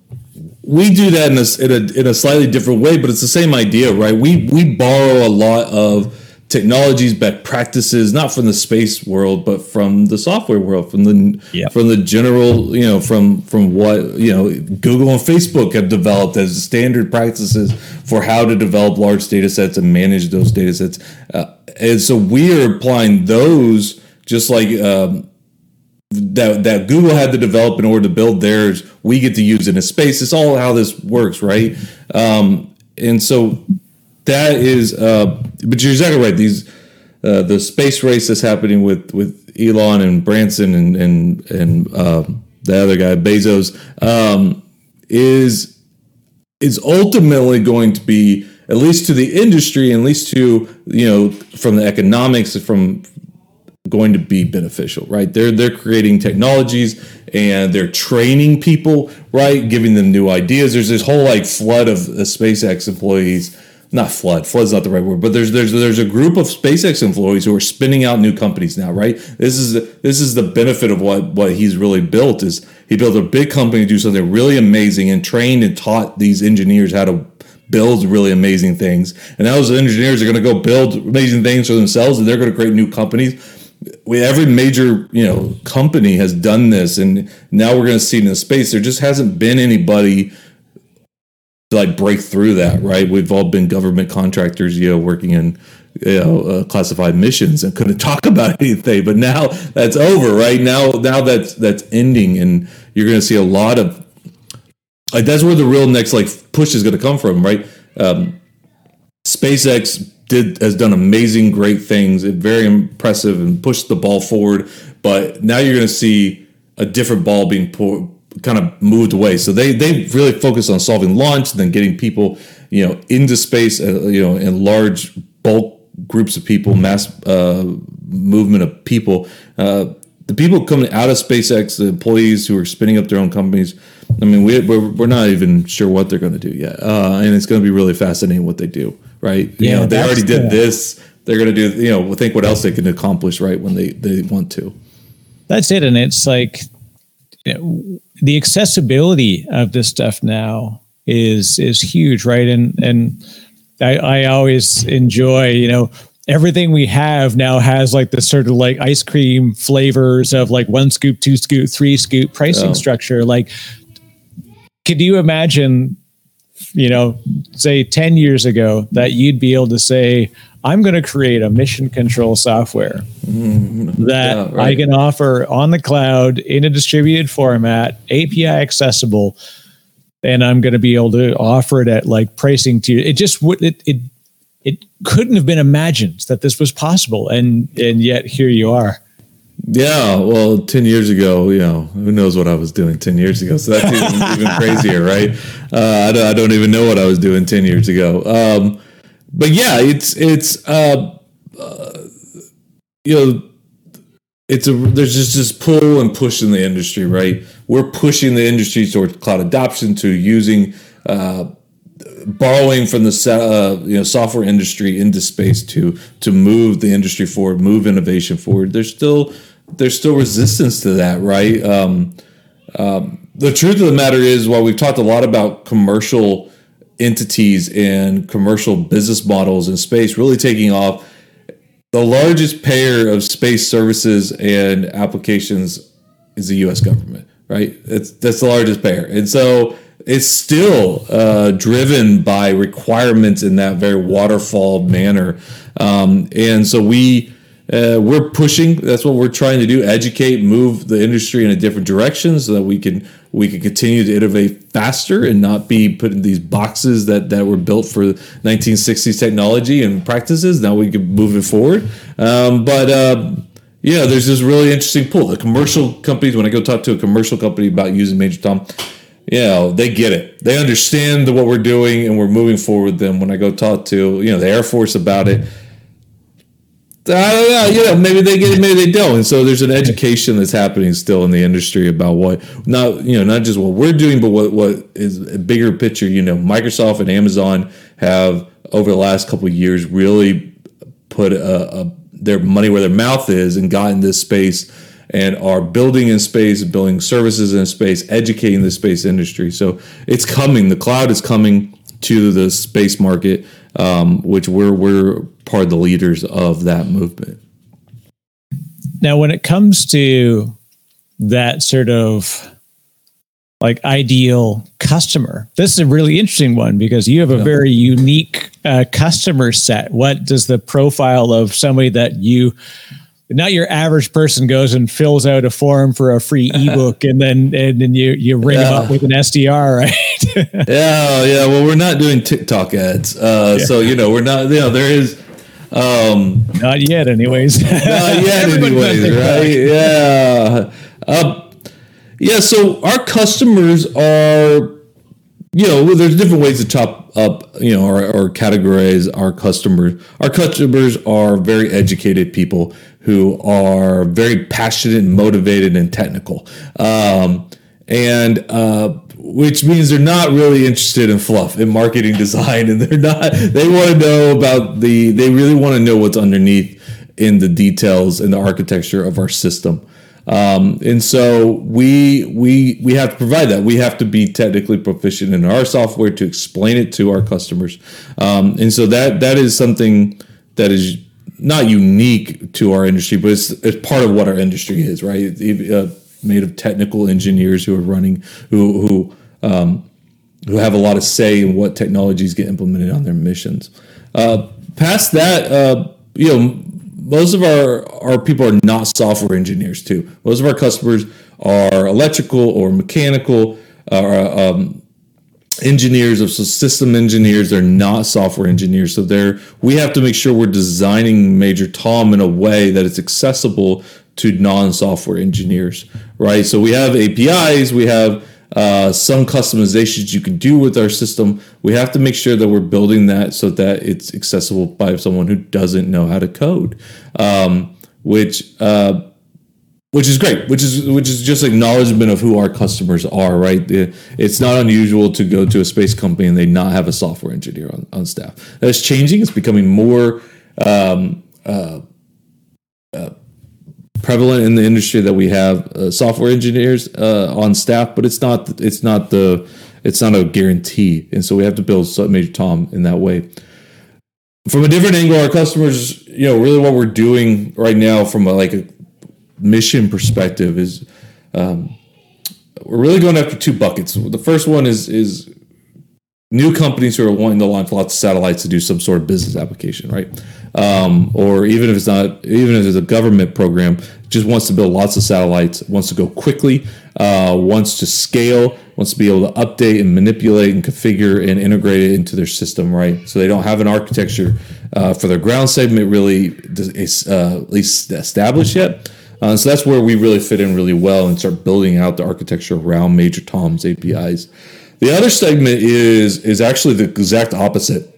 we do that in a, in a in a slightly different way, but it's the same idea, right? We we borrow a lot of technologies, best practices, not from the space world, but from the software world, from the from the general, you know, from from what you know, Google and Facebook have developed as standard practices for how to develop large data sets and manage those data sets, uh, and so we are applying those just like. Um, that that Google had to develop in order to build theirs. We get to use in space. It's all how this works, right? Um, and so that is. Uh, but you're exactly right. These uh, the space race that's happening with with Elon and Branson and and and uh, the other guy Bezos um, is is ultimately going to be at least to the industry, at least to you know from the economics from going to be beneficial, right? They're they're creating technologies and they're training people, right? Giving them new ideas. There's this whole like flood of uh, SpaceX employees not flood. Flood's not the right word, but there's there's there's a group of SpaceX employees who are spinning out new companies now, right? This is this is the benefit of what what he's really built is he built a big company to do something really amazing and trained and taught these engineers how to build really amazing things. And now those engineers are going to go build amazing things for themselves, and they're going to create new companies. We, every major you know company has done this, and now we're going to see it in the space. There just hasn't been anybody to like break through that, right? We've all been government contractors, you know, working in you know uh, classified missions and couldn't talk about anything. But now that's over, right? Now now that's that's ending, and you're going to see a lot of like that's where the real next like push is going to come from, right? Um, SpaceX did has done amazing, great things, very impressive, and pushed the ball forward. But now you're going to see a different ball being poured kind of moved away. So they they really focused on solving launch, then getting people you know into space, uh, you know, in large bulk groups of people, mass uh, movement of people. Uh, the people coming out of SpaceX, the employees who are spinning up their own companies. I mean, we, we're, we're not even sure what they're going to do yet, uh, and it's going to be really fascinating what they do. Right? Yeah, you know, they already did this. They're going to do. You know, think what else they can accomplish. Right when they they want to. That's it, and it's like you know, the accessibility of this stuff now is is huge, right? And and I, I always enjoy, you know, everything we have now has like this sort of like ice cream flavors of like one scoop, two scoop, three scoop pricing oh. structure. Like, could you imagine, you know, say 10 years ago that you'd be able to say, I'm going to create a mission control software mm-hmm. that yeah, right. I can offer on the cloud in a distributed format, API accessible, and I'm going to be able to offer it at like pricing to you. It just would it it it couldn't have been imagined that this was possible, and and yet here you are. Yeah, well, ten years ago, you know, who knows what I was doing ten years ago? So that's even, even crazier, right? Uh, I, don't, I don't even know what I was doing ten years ago. Um, but yeah, it's it's uh, uh, you know it's a there's just this pull and push in the industry, right? We're pushing the industry towards cloud adoption to using uh, borrowing from the uh, you know software industry into space to to move the industry forward, move innovation forward. There's still there's still resistance to that, right? Um, um, the truth of the matter is, while we've talked a lot about commercial entities and commercial business models in space really taking off. The largest payer of space services and applications is the U.S. government, right? It's that's the largest payer, and so it's still uh, driven by requirements in that very waterfall manner. Um, and so we uh, we're pushing. That's what we're trying to do: educate, move the industry in a different direction, so that we can we can continue to innovate faster and not be put in these boxes that that were built for 1960s technology and practices. Now we can move it forward. Um, but uh, yeah, there's this really interesting pull. The commercial companies, when I go talk to a commercial company about using Major Tom, you know, they get it. They understand what we're doing and we're moving forward them. When I go talk to, you know, the Air Force about it, I don't know. You know, maybe they get it, maybe they don't. And so there's an education that's happening still in the industry about what not you know not just what we're doing, but what what is a bigger picture. You know, Microsoft and Amazon have over the last couple of years really put a, a, their money where their mouth is and got in this space and are building in space, building services in space, educating the space industry. So it's coming. The cloud is coming to the space market, um, which we're we're part of the leaders of that movement. Now, when it comes to that sort of like ideal customer, this is a really interesting one because you have a very unique uh, customer set. What does the profile of somebody that you not your average person goes and fills out a form for a free ebook and then and then you you ring yeah. them up with an SDR, right? yeah, yeah. Well, we're not doing TikTok ads, uh, yeah. so you know we're not. You know, there is. Um, not yet, anyways. not yet, anyways. Right? Yeah. Uh, yeah. So our customers are you know, there's different ways to chop up, you know, or, or, categorize our customers. Our customers are very educated people who are very passionate, and motivated, and technical, um, and uh, which means they're not really interested in fluff in marketing design, and they're not. They want to know about the. They really want to know what's underneath in the details and the architecture of our system. Um, and so we we we have to provide that. We have to be technically proficient in our software to explain it to our customers. Um, and so that that is something that is not unique to our industry, but it's, it's part of what our industry is, right? It's, uh, made of technical engineers who are running who who um, who have a lot of say in what technologies get implemented on their missions. Uh, past that, uh, you know most of our, our people are not software engineers too. Most of our customers are electrical or mechanical or um, engineers of system engineers. They're not software engineers. So they're we have to make sure we're designing Major Tom in a way that it's accessible to non-software engineers, right? So we have APIs, we have uh, some customizations you can do with our system. We have to make sure that we're building that so that it's accessible by someone who doesn't know how to code, um, which uh, which is great. Which is which is just acknowledgement of who our customers are. Right? It's not unusual to go to a space company and they not have a software engineer on, on staff. That's changing. It's becoming more. Um, uh, uh prevalent in the industry that we have uh, software engineers uh, on staff, but it's not it's not the it's not a guarantee, and so we have to build Major Tom in that way. From a different angle, our customers, you know, really what we're doing right now from a like a mission perspective is um, we're really going after two buckets. The first one is is new companies who are wanting to launch lots of satellites to do some sort of business application, right? Um, or even if it's not, even if it's a government program, just wants to build lots of satellites, wants to go quickly, uh, wants to scale, wants to be able to update and manipulate and configure and integrate it into their system, right? So they don't have an architecture uh, for their ground segment really uh, at least established yet. Uh, so that's where we really fit in really well and start building out the architecture around Major Tom's APIs. The other segment is is actually the exact opposite.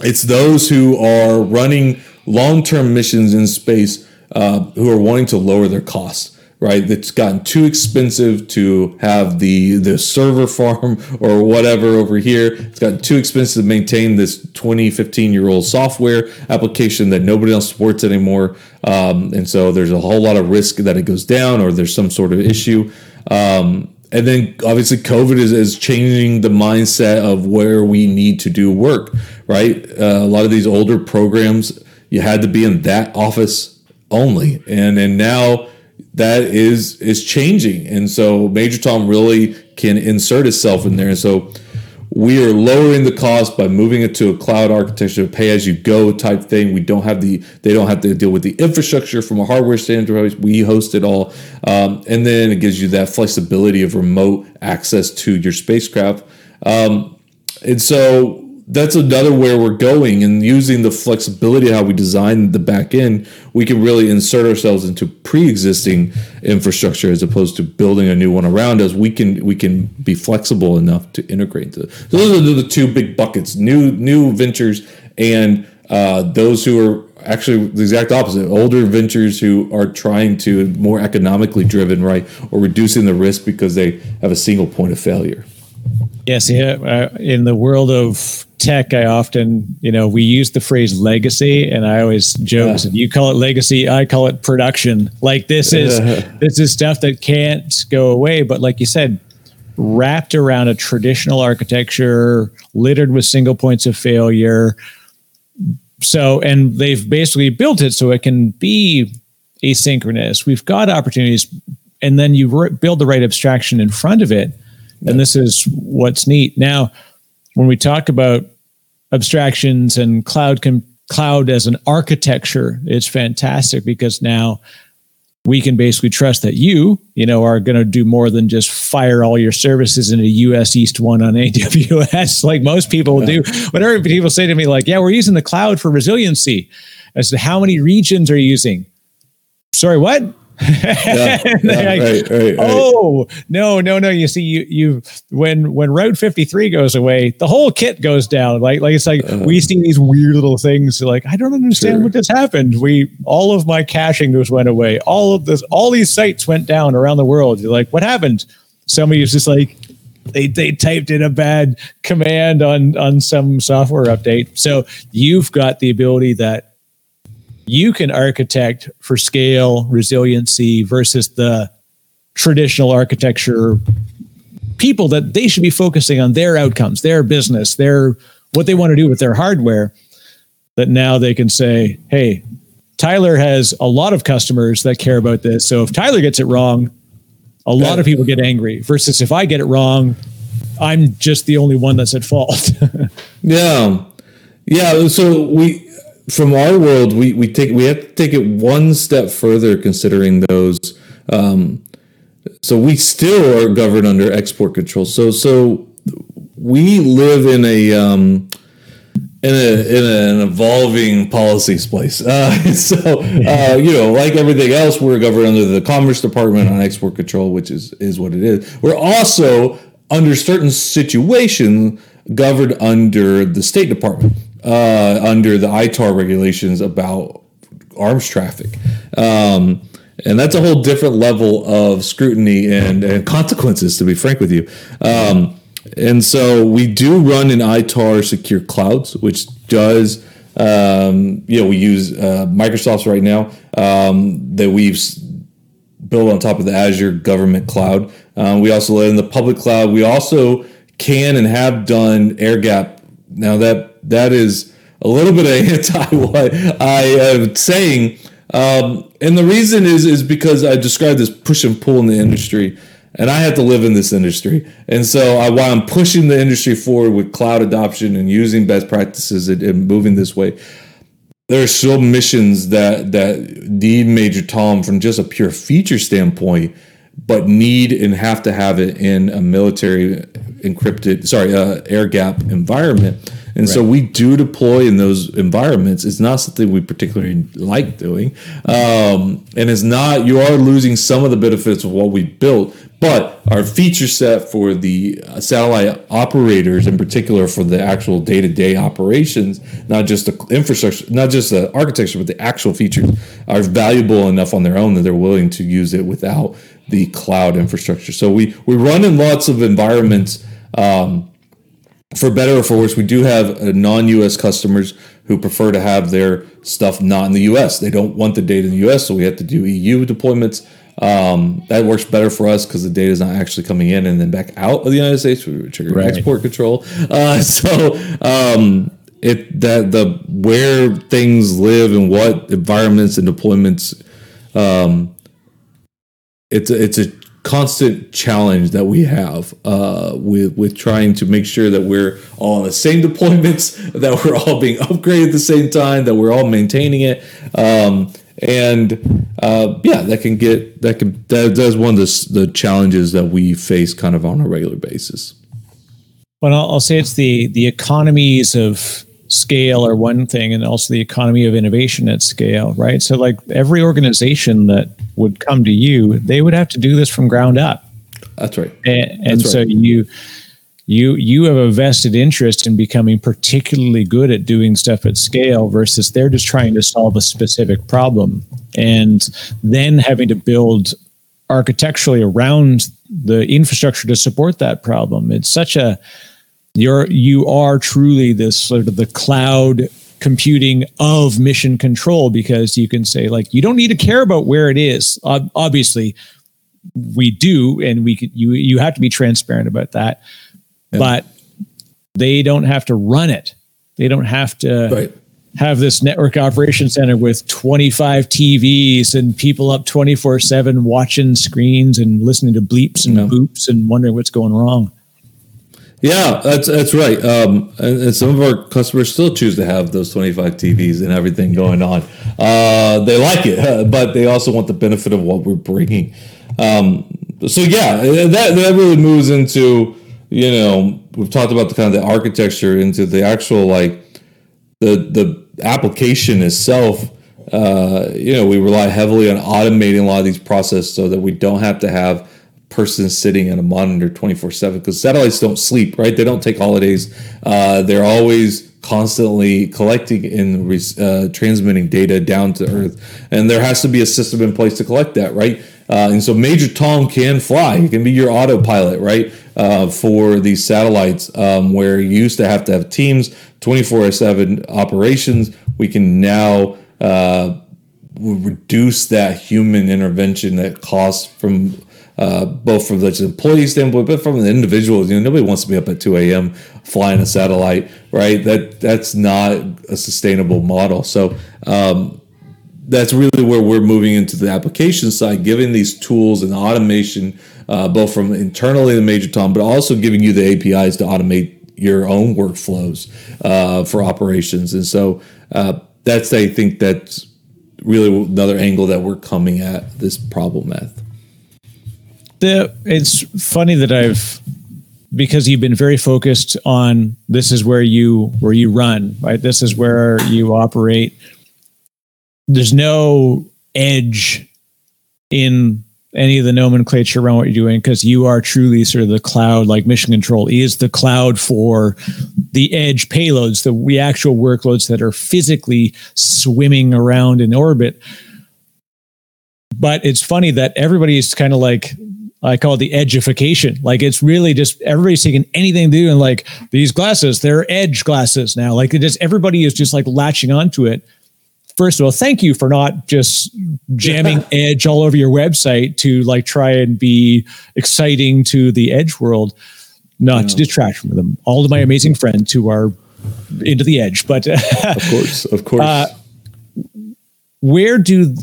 It's those who are running long term missions in space uh, who are wanting to lower their costs. Right, it's gotten too expensive to have the the server farm or whatever over here. It's gotten too expensive to maintain this 20, 15 year old software application that nobody else supports anymore. Um, and so there's a whole lot of risk that it goes down or there's some sort of issue. Um, and then obviously COVID is, is changing the mindset of where we need to do work, right? Uh, a lot of these older programs, you had to be in that office only, and and now that is is changing, and so Major Tom really can insert itself in there, and so we are lowering the cost by moving it to a cloud architecture, pay as you go type thing. We don't have the they don't have to deal with the infrastructure from a hardware standpoint. We host it all, um, and then it gives you that flexibility of remote access to your spacecraft. Um, and so that's another where we're going and using the flexibility of how we design the back end we can really insert ourselves into pre-existing infrastructure as opposed to building a new one around us. We can we can be flexible enough to integrate the so those are the two big buckets new new ventures and uh, those who are actually the exact opposite older ventures who are trying to more economically driven right or reducing the risk because they have a single point of failure Yes, yeah. Uh, in the world of tech, I often, you know, we use the phrase legacy, and I always joke, yeah. you call it legacy, I call it production. Like this is this is stuff that can't go away. But like you said, wrapped around a traditional architecture, littered with single points of failure. So, and they've basically built it so it can be asynchronous. We've got opportunities, and then you re- build the right abstraction in front of it and this is what's neat. Now, when we talk about abstractions and cloud com- cloud as an architecture, it's fantastic because now we can basically trust that you, you know, are going to do more than just fire all your services into US East one on AWS, like most people do. Whenever people say to me, like, "Yeah, we're using the cloud for resiliency," I said, "How many regions are you using?" Sorry, what? Yeah, yeah, right, right, oh no no no. You see you you when when route 53 goes away the whole kit goes down. Like like it's like uh, we see these weird little things. Like i don't understand sure. what just happened. We all of my caching just went away. All of this all these sites went down around the world. You're like what happened? Somebody was just like they they typed in a bad command on on some software update. So you've got the ability that you can architect for scale, resiliency versus the traditional architecture people that they should be focusing on their outcomes, their business, their what they want to do with their hardware. That now they can say, hey, Tyler has a lot of customers that care about this. So if Tyler gets it wrong, a lot of people get angry versus if I get it wrong, I'm just the only one that's at fault. yeah. Yeah. So we, from our world, we, we take we have to take it one step further, considering those. Um, so we still are governed under export control. So so we live in a um, in, a, in an evolving policy place. Uh, so uh, you know, like everything else, we're governed under the Commerce Department on export control, which is is what it is. We're also under certain situations governed under the State Department uh, under the ITAR regulations about arms traffic. Um, and that's a whole different level of scrutiny and, and consequences, to be frank with you. Um, and so we do run in ITAR secure clouds, which does, um, you know, we use uh, Microsoft's right now um, that we've built on top of the Azure government cloud. Um, we also live in the public cloud. We also can and have done air gap. Now that that is a little bit of anti what I am saying. Um, and the reason is is because I described this push and pull in the industry, and I have to live in this industry. And so I, while I'm pushing the industry forward with cloud adoption and using best practices and, and moving this way, there are still missions that that need Major Tom from just a pure feature standpoint, but need and have to have it in a military encrypted, sorry, uh, air gap environment. And right. so we do deploy in those environments. It's not something we particularly like doing. Um, and it's not, you are losing some of the benefits of what we built, but our feature set for the satellite operators, in particular for the actual day to day operations, not just the infrastructure, not just the architecture, but the actual features are valuable enough on their own that they're willing to use it without the cloud infrastructure. So we, we run in lots of environments. Um, for better or for worse, we do have uh, non-U.S. customers who prefer to have their stuff not in the U.S. They don't want the data in the U.S., so we have to do EU deployments. Um, that works better for us because the data is not actually coming in and then back out of the United States. We trigger right. export control. Uh, so um, it that the where things live and what environments and deployments. Um, it's a, it's a constant challenge that we have uh, with with trying to make sure that we're all on the same deployments, that we're all being upgraded at the same time, that we're all maintaining it, um, and uh, yeah, that can get that can that, that's one of the, the challenges that we face kind of on a regular basis. Well, I'll, I'll say it's the the economies of scale are one thing and also the economy of innovation at scale right? So like every organization that would come to you they would have to do this from ground up. That's right. And, and that's so right. you you you have a vested interest in becoming particularly good at doing stuff at scale versus they're just trying to solve a specific problem and then having to build architecturally around the infrastructure to support that problem. It's such a you're you are truly this sort of the cloud computing of mission control because you can say like you don't need to care about where it is obviously we do and we could you you have to be transparent about that yeah. but they don't have to run it they don't have to right. have this network operation center with 25 tvs and people up 24 7 watching screens and listening to bleeps and no. boops and wondering what's going wrong Yeah, that's that's right. Um, and, and, some of our customers still choose to have those 25 TVs and everything going on. Uh, they like it, but they also want the benefit of what we're bringing. Um, so yeah, that that really moves into you know we've talked about the kind of the architecture into the actual like the the application itself. Uh, you know, we rely heavily on automating a lot of these processes so that we don't have to have person sitting at a monitor 24 7 because satellites don't sleep right? They don't take holidays. Uh, they're always constantly collecting and uh, transmitting data down to earth. And there has to be a system in place to collect that right? Uh, and so major tom can fly. He can be your autopilot right? Uh, for these satellites um, where you used to have to have teams 24 7 operations. We can now uh, reduce that human intervention that costs from uh, both from the employee standpoint, but from the individual. You know, nobody wants to be up at 2 a.m. flying a satellite, right? That that's not a sustainable model. So um, that's really where we're moving into the application side, giving these tools and automation, uh, both from internally the Major Tom, but also giving you the APIs to automate your own workflows uh, for operations. And so uh, that's I think that's really another angle that we're coming at this problem with the it's funny that I've because you've been very focused on this is where you where you run right? This is where you operate. There's no edge in any of the nomenclature around what you're doing because you are truly sort of the cloud like mission control is the cloud for the edge payloads the, the actual workloads that are physically swimming around in orbit. But it's funny that everybody is kind of like I call it the edgeification. Like it's really just everybody's taking anything to do and like these glasses, they're edge glasses now. Like it just everybody is just like latching onto it. First of all, thank you for not just jamming yeah. edge all over your website to like try and be exciting to the edge world, not yeah. to detract from them. All of my amazing friends who are into the edge, but of course, of course. Uh, where do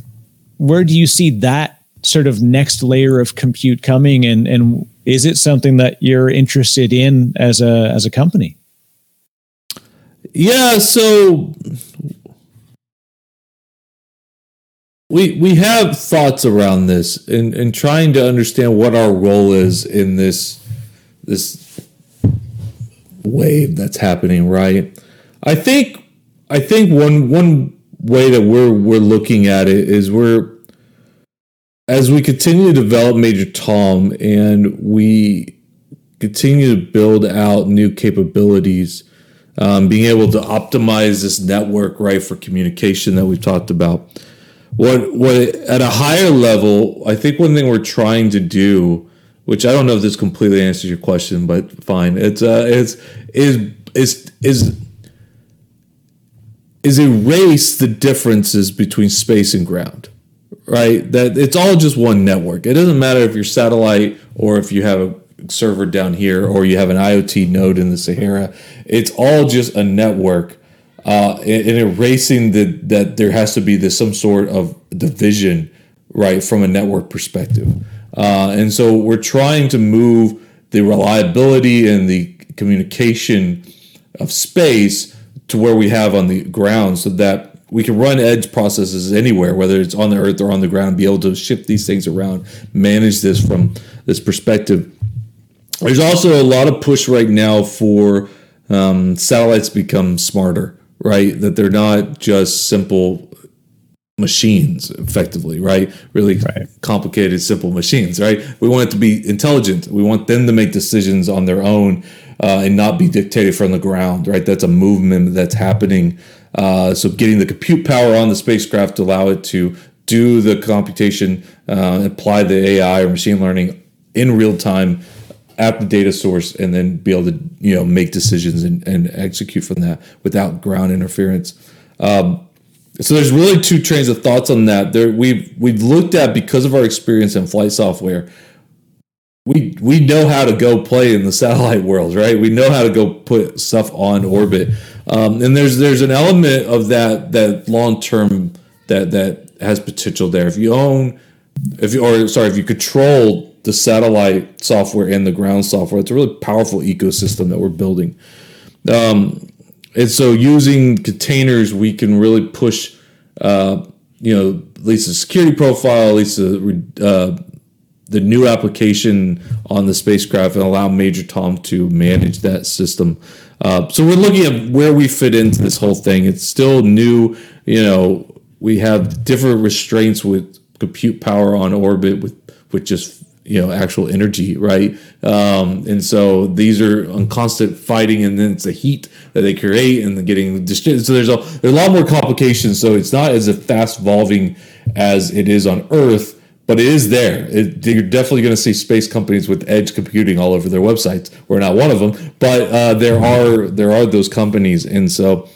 where do you see that sort of next layer of compute coming? And and is it something that you're interested in as a as a company? Yeah so we we have thoughts around this and and trying to understand what our role is in this this wave that's happening right? I think i think one one way that we're we're looking at it is we're as we continue to develop Major Tom and we continue to build out new capabilities, um, being able to optimize this network right for communication that we've talked about. What what at a higher level, I think one thing we're trying to do, which I don't know if this completely answers your question, but fine. It's uh, it's is is is is erase the differences between space and ground right? That it's all just one network. It doesn't matter if you're satellite or if you have a server down here or you have an IoT node in the Sahara. It's all just a network. Uh, and, erasing the, that there has to be this some sort of division, right, from a network perspective. Uh, and so we're trying to move the reliability and the communication of space to where we have on the ground so that we can run edge processes anywhere, whether it's on the earth or on the ground, be able to shift these things around, manage this from this perspective. There's also a lot of push right now for um, satellites become smarter, right? That they're not just simple machines effectively right really right. complicated simple machines right we want it to be intelligent we want them to make decisions on their own uh, and not be dictated from the ground right that's a movement that's happening uh, so getting the compute power on the spacecraft to allow it to do the computation, uh, apply the AI or machine learning in real time at the data source, and then be able to you know make decisions and, and execute from that without ground interference. Um, so there's really two trains of thoughts on that. There we've we've looked at because of our experience in flight software. We we know how to go play in the satellite world, right? We know how to go put stuff on orbit. Um, and there's there's an element of that that long term that that has potential there. If you own, if you or sorry, if you control the satellite software and the ground software. It's a really powerful ecosystem that we're building. Um, and so using containers, we can really push, uh, you know, at least the security profile, at least the, uh, the new application on the spacecraft and allow Major Tom to manage that system. Uh, so we're looking at where we fit into this whole thing. It's still new. You know, we have different restraints with compute power on orbit with with just you know actual energy, right? Um, and so these are on constant fighting, and then it's the heat that they create and the getting distributed. So there's a there's a lot more complications. So it's not as fast evolving as it is on Earth but it is there. It, you're definitely going to see space companies with edge computing all over their websites. We're not one of them, but uh, there are there are those companies, and so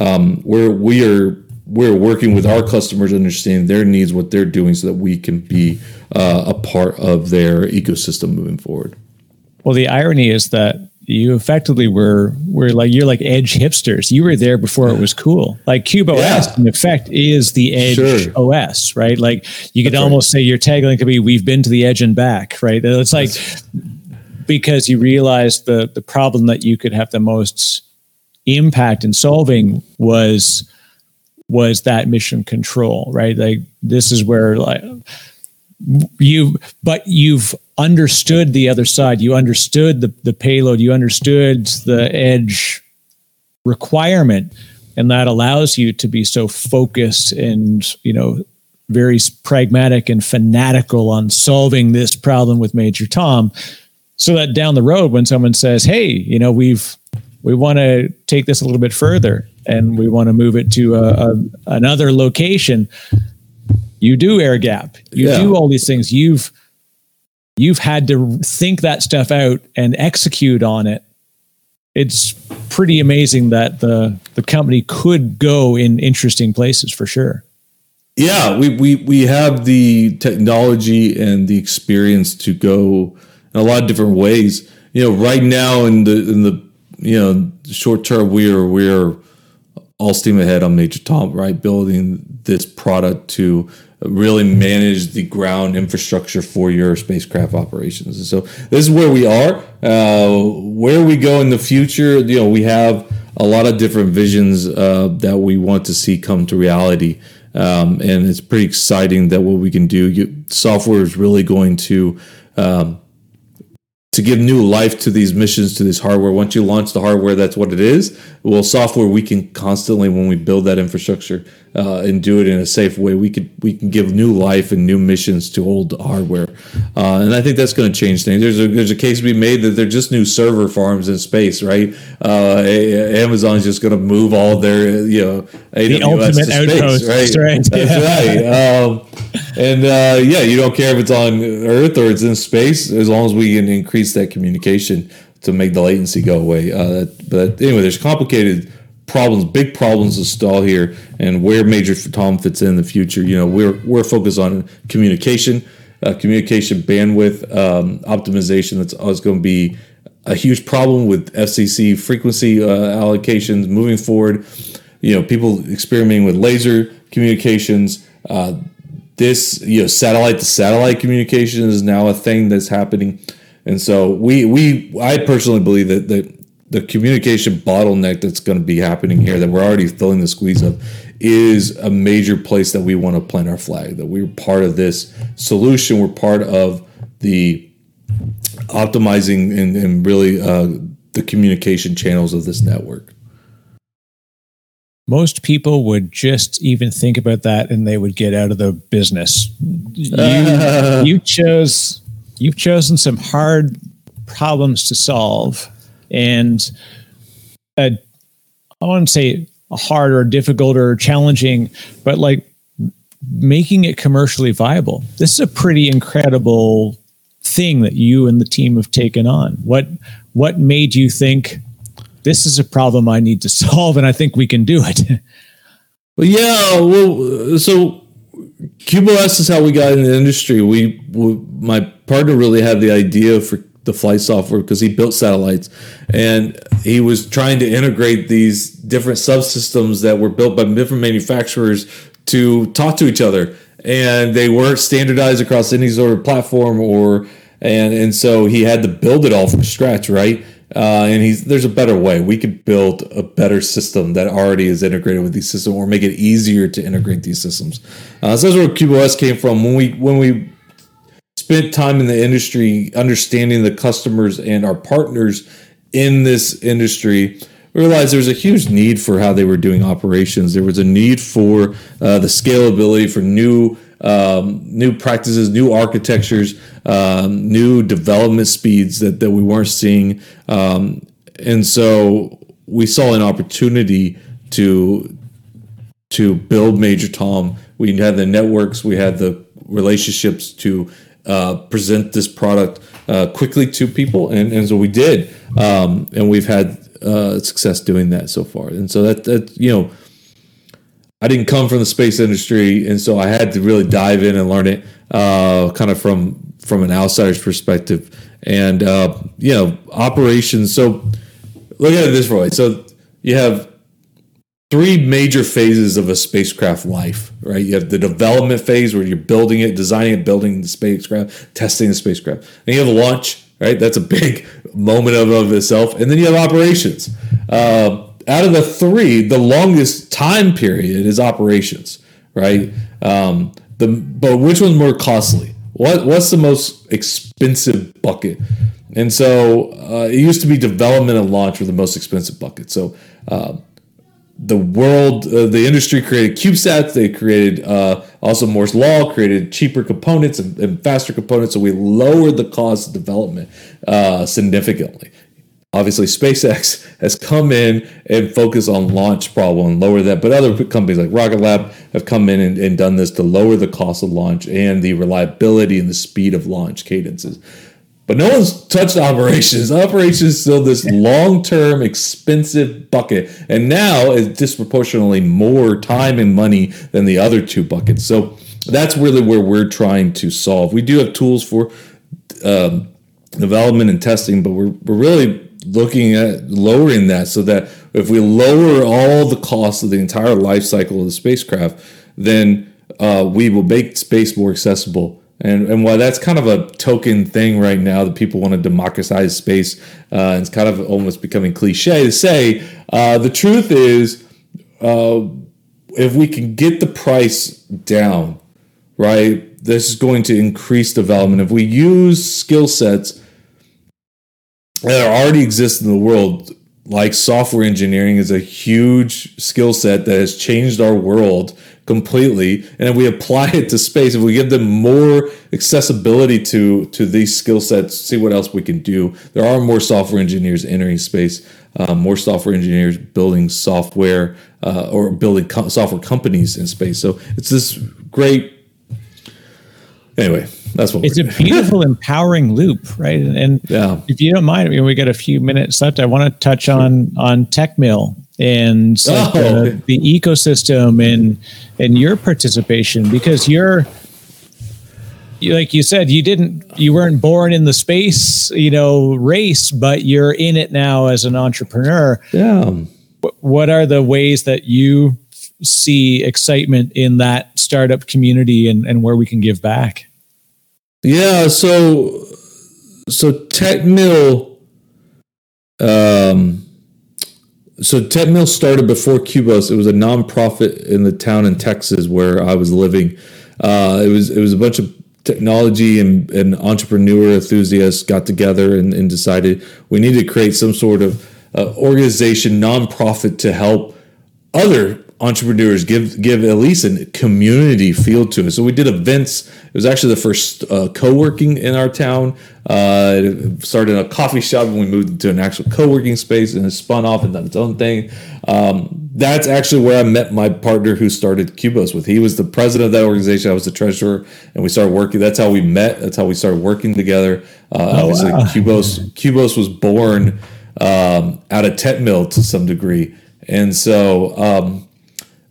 um, we're we are we're working with our customers, understanding their needs, what they're doing, so that we can be uh, a part of their ecosystem moving forward. Well, the irony is that you effectively were were like you're like edge hipsters. You were there before it was cool. Like KubOS, yeah. in effect, is the edge sure. OS, right? Like you could That's almost right. say your tagline could be "We've been to the edge and back," right? It's like That's because you realized the the problem that you could have the most impact in solving was was that mission control, right? Like this is where like you but you've understood the other side. You understood the, the payload. You understood the edge requirement. And that allows you to be so focused and you know very pragmatic and fanatical on solving this problem with major tom. So that down the road when someone says hey you know we've we want to take this a little bit further and we want to move it to a, a, another location you do air gap. You yeah. do all these things. You've you've had to think that stuff out and execute on it. It's pretty amazing that the the company could go in interesting places for sure. Yeah we we, we have the technology and the experience to go in a lot of different ways. You know right now in the in the you know short term we're we're all steam ahead on major tom right? Building this product to really manage the ground infrastructure for your spacecraft operations. And so this is where we are. Uh, where we go in the future, you know, we have a lot of different visions uh, that we want to see come to reality. Um, and it's pretty exciting that what we can do. You, software is really going to um, to give new life to these missions to this hardware. Once you launch the hardware, that's what it is. Well, software we can constantly when we build that infrastructure uh, and do it in a safe way, we could we can give new life and new missions to old hardware, uh, and I think that's going to change things. There's a there's a case to be made that they're just new server farms in space, right? Uh, Amazon's just going to move all their you know AWS the ultimate to space, right? right? That's right. Um, and uh, yeah, you don't care if it's on Earth or it's in space, as long as we can increase that communication to make the latency go away. Uh, but anyway, there's complicated problems, big problems to stall here, and where Major Tom fits in the future. You know, we're we're focused on communication, uh, communication bandwidth um, optimization. That's always going to be a huge problem with FCC frequency uh, allocations moving forward. You know, people experimenting with laser communications. Uh, this, you know, satellite to satellite communication is now a thing that's happening, and so we we I personally believe that that the communication bottleneck that's going to be happening here that we're already feeling the squeeze of is a major place that we want to plant our flag that we're part of this solution. We're part of the optimizing and, and really uh, the communication channels of this network. Most people would just even think about that and they would get out of the business. You, you chose you've chosen some hard problems to solve and a, I wouldn't say hard or difficult or challenging, but like making it commercially viable. This is a pretty incredible thing that you and the team have taken on. What what made you think this is a problem I need to solve and I think we can do it? well, yeah, well, so KubOS is how we got in the industry. We, we my partner really had the idea for the flight software because he built satellites and he was trying to integrate these different subsystems that were built by different manufacturers to talk to each other and they weren't standardized across any sort of platform or and and so he had to build it all from scratch, right? Uh, and he's there's a better way. We could build a better system that already is integrated with these systems, or make it easier to integrate these systems. Uh, so that's where KubOS came from. When we when we spent time in the industry, understanding the customers and our partners in this industry, realized there was a huge need for how they were doing operations. There was a need for uh, the scalability for new um, new practices, new architectures, um, new development speeds that, that we weren't seeing. Um, and so we saw an opportunity to to build Major Tom. We had the networks, we had the relationships to uh, present this product uh, quickly to people, and, and so we did, um, and we've had uh, success doing that so far. And so that that you know I didn't come from the space industry, and so I had to really dive in and learn it, uh, kind of from from an outsider's perspective, and uh, you know operations. So look at it this way: so you have three major phases of a spacecraft life, right? You have the development phase where you're building it, designing it, building the spacecraft, testing the spacecraft. Then you have launch, right? That's a big moment of, of itself, and then you have operations. Uh, out of the three, the longest time period is operations, right? Um, the but which one's more costly? What what's the most expensive bucket? And so uh, it used to be development and launch were the most expensive bucket. So uh, the world, uh, the industry created CubeSats. They created uh, also Moore's Law, created cheaper components and, and, faster components. So we lowered the cost of development uh, significantly. Obviously, SpaceX has come in and focused on launch problem and lower that. But other companies like Rocket Lab have come in and, and done this to lower the cost of launch and the reliability and the speed of launch cadences. But no one's touched operations. Operations is still this long term, expensive bucket. And now it's disproportionately more time and money than the other two buckets. So that's really where we're trying to solve. We do have tools for um, development and testing, but we're, we're really looking at lowering that so that if we lower all the costs of the entire life cycle of the spacecraft, then uh, we will make space more accessible. And, and while that's kind of a token thing right now that people want to democratize space, uh, it's kind of almost becoming cliche to say, uh, the truth is, uh, if we can get the price down, right, this is going to increase development. If we use skill sets that already exist in the world, like software engineering, is a huge skill set that has changed our world completely. And we apply it to space, if we give them more accessibility to to these skill sets, see what else we can do. There are more software engineers entering space, uh, more software engineers building software uh, or building co- software companies in space. So it's this great. Anyway, that's what it's a beautiful, empowering loop, right? And yeah. if you don't mind, I mean, we got a few minutes left. I want to touch on on TechMill and oh. the, the ecosystem and and your participation because you're you, like you said, you didn't, you weren't born in the space, you know, race, but you're in it now as an entrepreneur. Yeah. What are the ways that you see excitement in that startup community and, and where we can give back? Yeah, so so TechMill um so TechMill started before Kubos. It was a nonprofit in the town in Texas where I was living. Uh, it was it was a bunch of technology and, and entrepreneur enthusiasts got together and, and decided we need to create some sort of uh, organization, nonprofit to help other entrepreneurs give give at least a community feel to it. So we did events. It was actually the first uh, co-working in our town. Uh, started in a coffee shop and we moved into an actual co-working space and it spun off and done its own thing. Um, that's actually where I met my partner who started Kubos with. He was the president of that organization. I was the treasurer, and we started working. That's how we met. That's how we started working together. Uh, oh, obviously, wow. Kubos Kubos was born um, out of TechMill to some degree, and so. Um,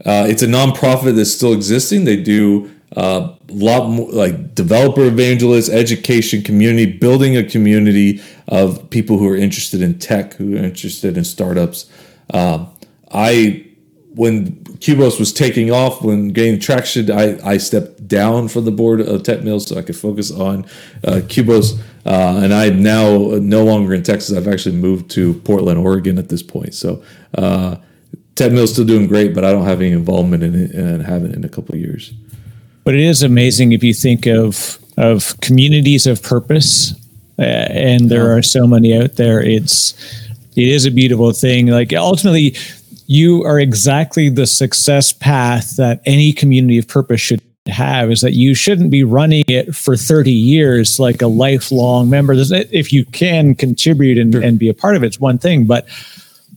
uh, it's a nonprofit that's still existing. They do a uh, lot more like developer evangelists, education, community, building a community of people who are interested in tech, who are interested in startups. Um, I when Kubos was taking off when gaining traction, I, I stepped down from the board of TechMill so I could focus on uh, Kubos. Uh, and I'm now no longer in Texas. I've actually moved to Portland, Oregon at this point. So uh, Mill's still doing great, but I don't have any involvement in it and haven't in a couple of years. But it is amazing if you think of of communities of purpose, uh, and there are so many out there. It's it is a beautiful thing. Like ultimately, you are exactly the success path that any community of purpose should have is that you shouldn't be running it for 30 years like a lifelong member if you can contribute and, and be a part of it, it's one thing but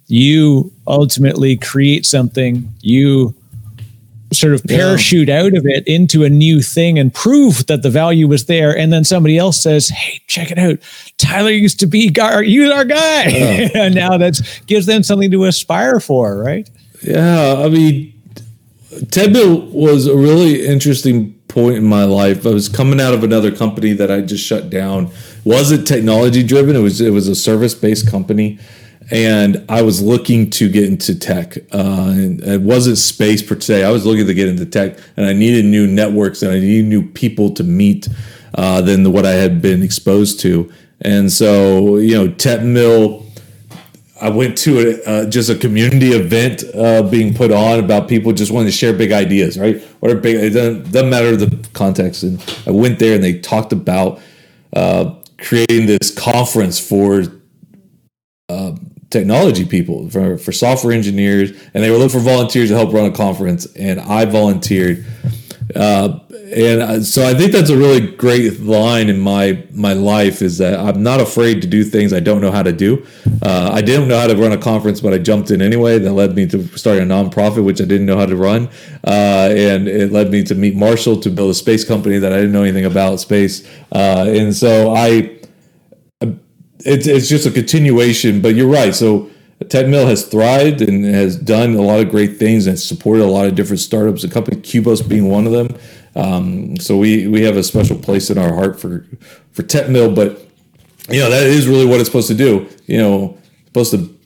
you ultimately create something you sort of parachute yeah. out of it into a new thing and prove that the value was there. And then somebody else says, Hey, check it out. Tyler used to be our, you our guy. Yeah. and now that gives them something to aspire for, right? Yeah. I mean, TechMill was a really interesting point in my life. I was coming out of another company that I just shut down. Wasn't technology driven. It was, it was a service based company and I was looking to get into tech. Uh, and it wasn't space per se. I was looking to get into tech, and I needed new networks and I needed new people to meet uh, than what I had been exposed to. And so, you know, Tet TechMill. I went to a, uh, just a community event uh, being put on about people just wanting to share big ideas, right? What are big? It doesn't, doesn't matter the context. And I went there and they talked about uh, creating this conference for uh, technology people, for, for software engineers, and they were looking for volunteers to help run a conference, and I volunteered. Uh, and so I think that's a really great line in my my life is that I'm not afraid to do things I don't know how to do. Uh, I didn't know how to run a conference, but I jumped in anyway. That led me to starting a nonprofit, which I didn't know how to run, uh, and it led me to meet Marshall to build a space company that I didn't know anything about space. Uh, and so I it's it's just a continuation. But you're right. So TechMill has thrived and has done a lot of great things and supported a lot of different startups. A company Kubos being one of them. Um, so we we have a special place in our heart for for TechMill. But you know that is really what it's supposed to do. You know, supposed to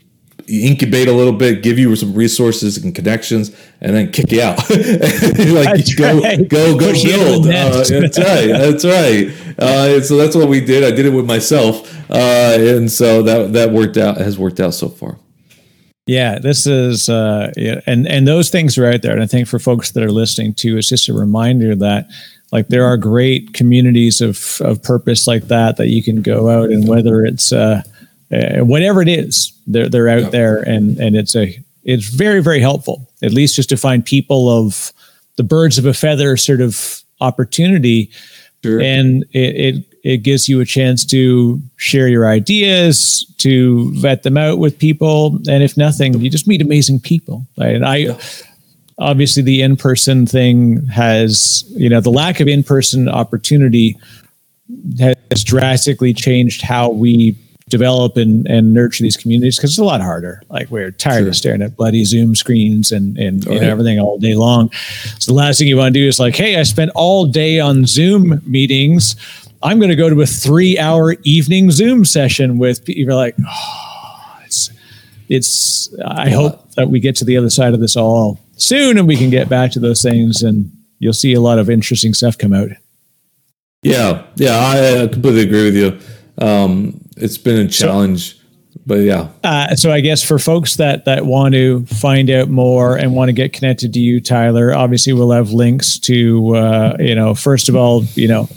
incubate a little bit, give you some resources and connections, and then kick you out. like go, right. go, go, Push build. Uh, that's right. That's right. Uh, so that's what we did. I did it with myself, uh, and so that that worked out. Has worked out so far. Yeah, this is, uh, yeah, and and those things are out there. And I think for folks that are listening too, it's just a reminder that like there are great communities of of purpose like that that you can go out and whether it's uh, uh, whatever it is, they're they're out there, and and it's a it's very very helpful. At least just to find people of the birds of a feather sort of opportunity, sure. and it, it it gives you a chance to share your ideas, to vet them out with people, and if nothing, you just meet amazing people. Right? And I. Yeah obviously the in-person thing has you know the lack of in-person opportunity has drastically changed how we develop and, and nurture these communities because it's a lot harder. Like we're tired sure. of staring at bloody Zoom screens and and, and everything all day long. So the last thing you want to do is like, hey, I spent all day on Zoom meetings. I'm going to go to a three hour evening Zoom session with people. You're like, oh, it's it's. I hope that we get to the other side of this all soon and we can get back to those things and you'll see a lot of interesting stuff come out. Yeah, yeah, I completely agree with you. Um, it's been a challenge. So, but yeah. Uh, so I guess for folks that that want to find out more and want to get connected to you, Tyler, obviously we'll have links to uh, you know first of all you know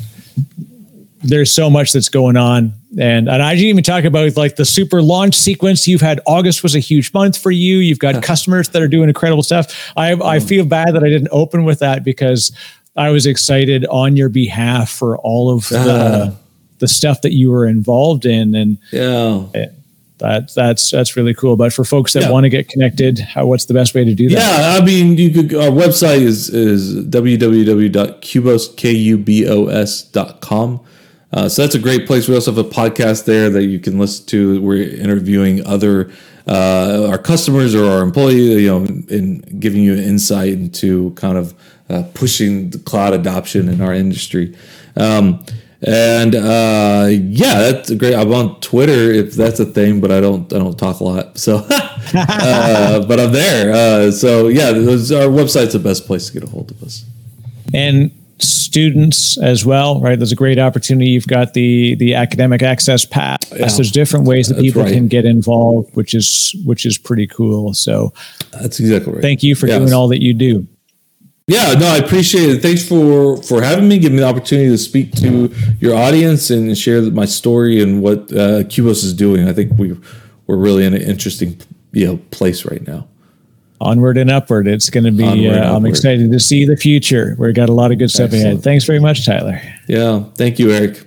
there's so much that's going on and and I didn't even talk about like the super launch sequence you've had. August was a huge month for you. You've got customers that are doing incredible stuff. I I feel bad that I didn't open with that because I was excited on your behalf for all of the. The stuff that you were involved in and yeah. that that's that's really cool. But for folks that yeah. want to get connected how, what's the best way to do that? Yeah i mean you could our website is is www.kubos.com uh, so that's a great place. We also have a podcast there that you can listen to. We're interviewing other uh, our customers or our employees you know and giving you insight into kind of uh, pushing the cloud adoption in our industry. Um, and uh, yeah, that's great. I'm on Twitter if that's a thing, but I don't I don't talk a lot. So uh, but I'm there. Uh, so yeah, those, our website's the best place to get a hold of us. And students as well, right? There's a great opportunity. You've got the the academic access pass. Yeah, There's different ways that people right. can get involved, which is which is pretty cool. So that's exactly right. Thank you for yes. doing all that you do. Yeah, no, I appreciate it. Thanks for for having me, giving me the opportunity to speak to your audience and share my story and what uh, Kubos is doing. I think we we're really in an interesting you know place right now onward and upward. It's going to be. Uh, I'm excited to see the future. We've got a lot of good stuff Excellent. ahead. Thanks very much, Tyler. Yeah, thank you, Eric.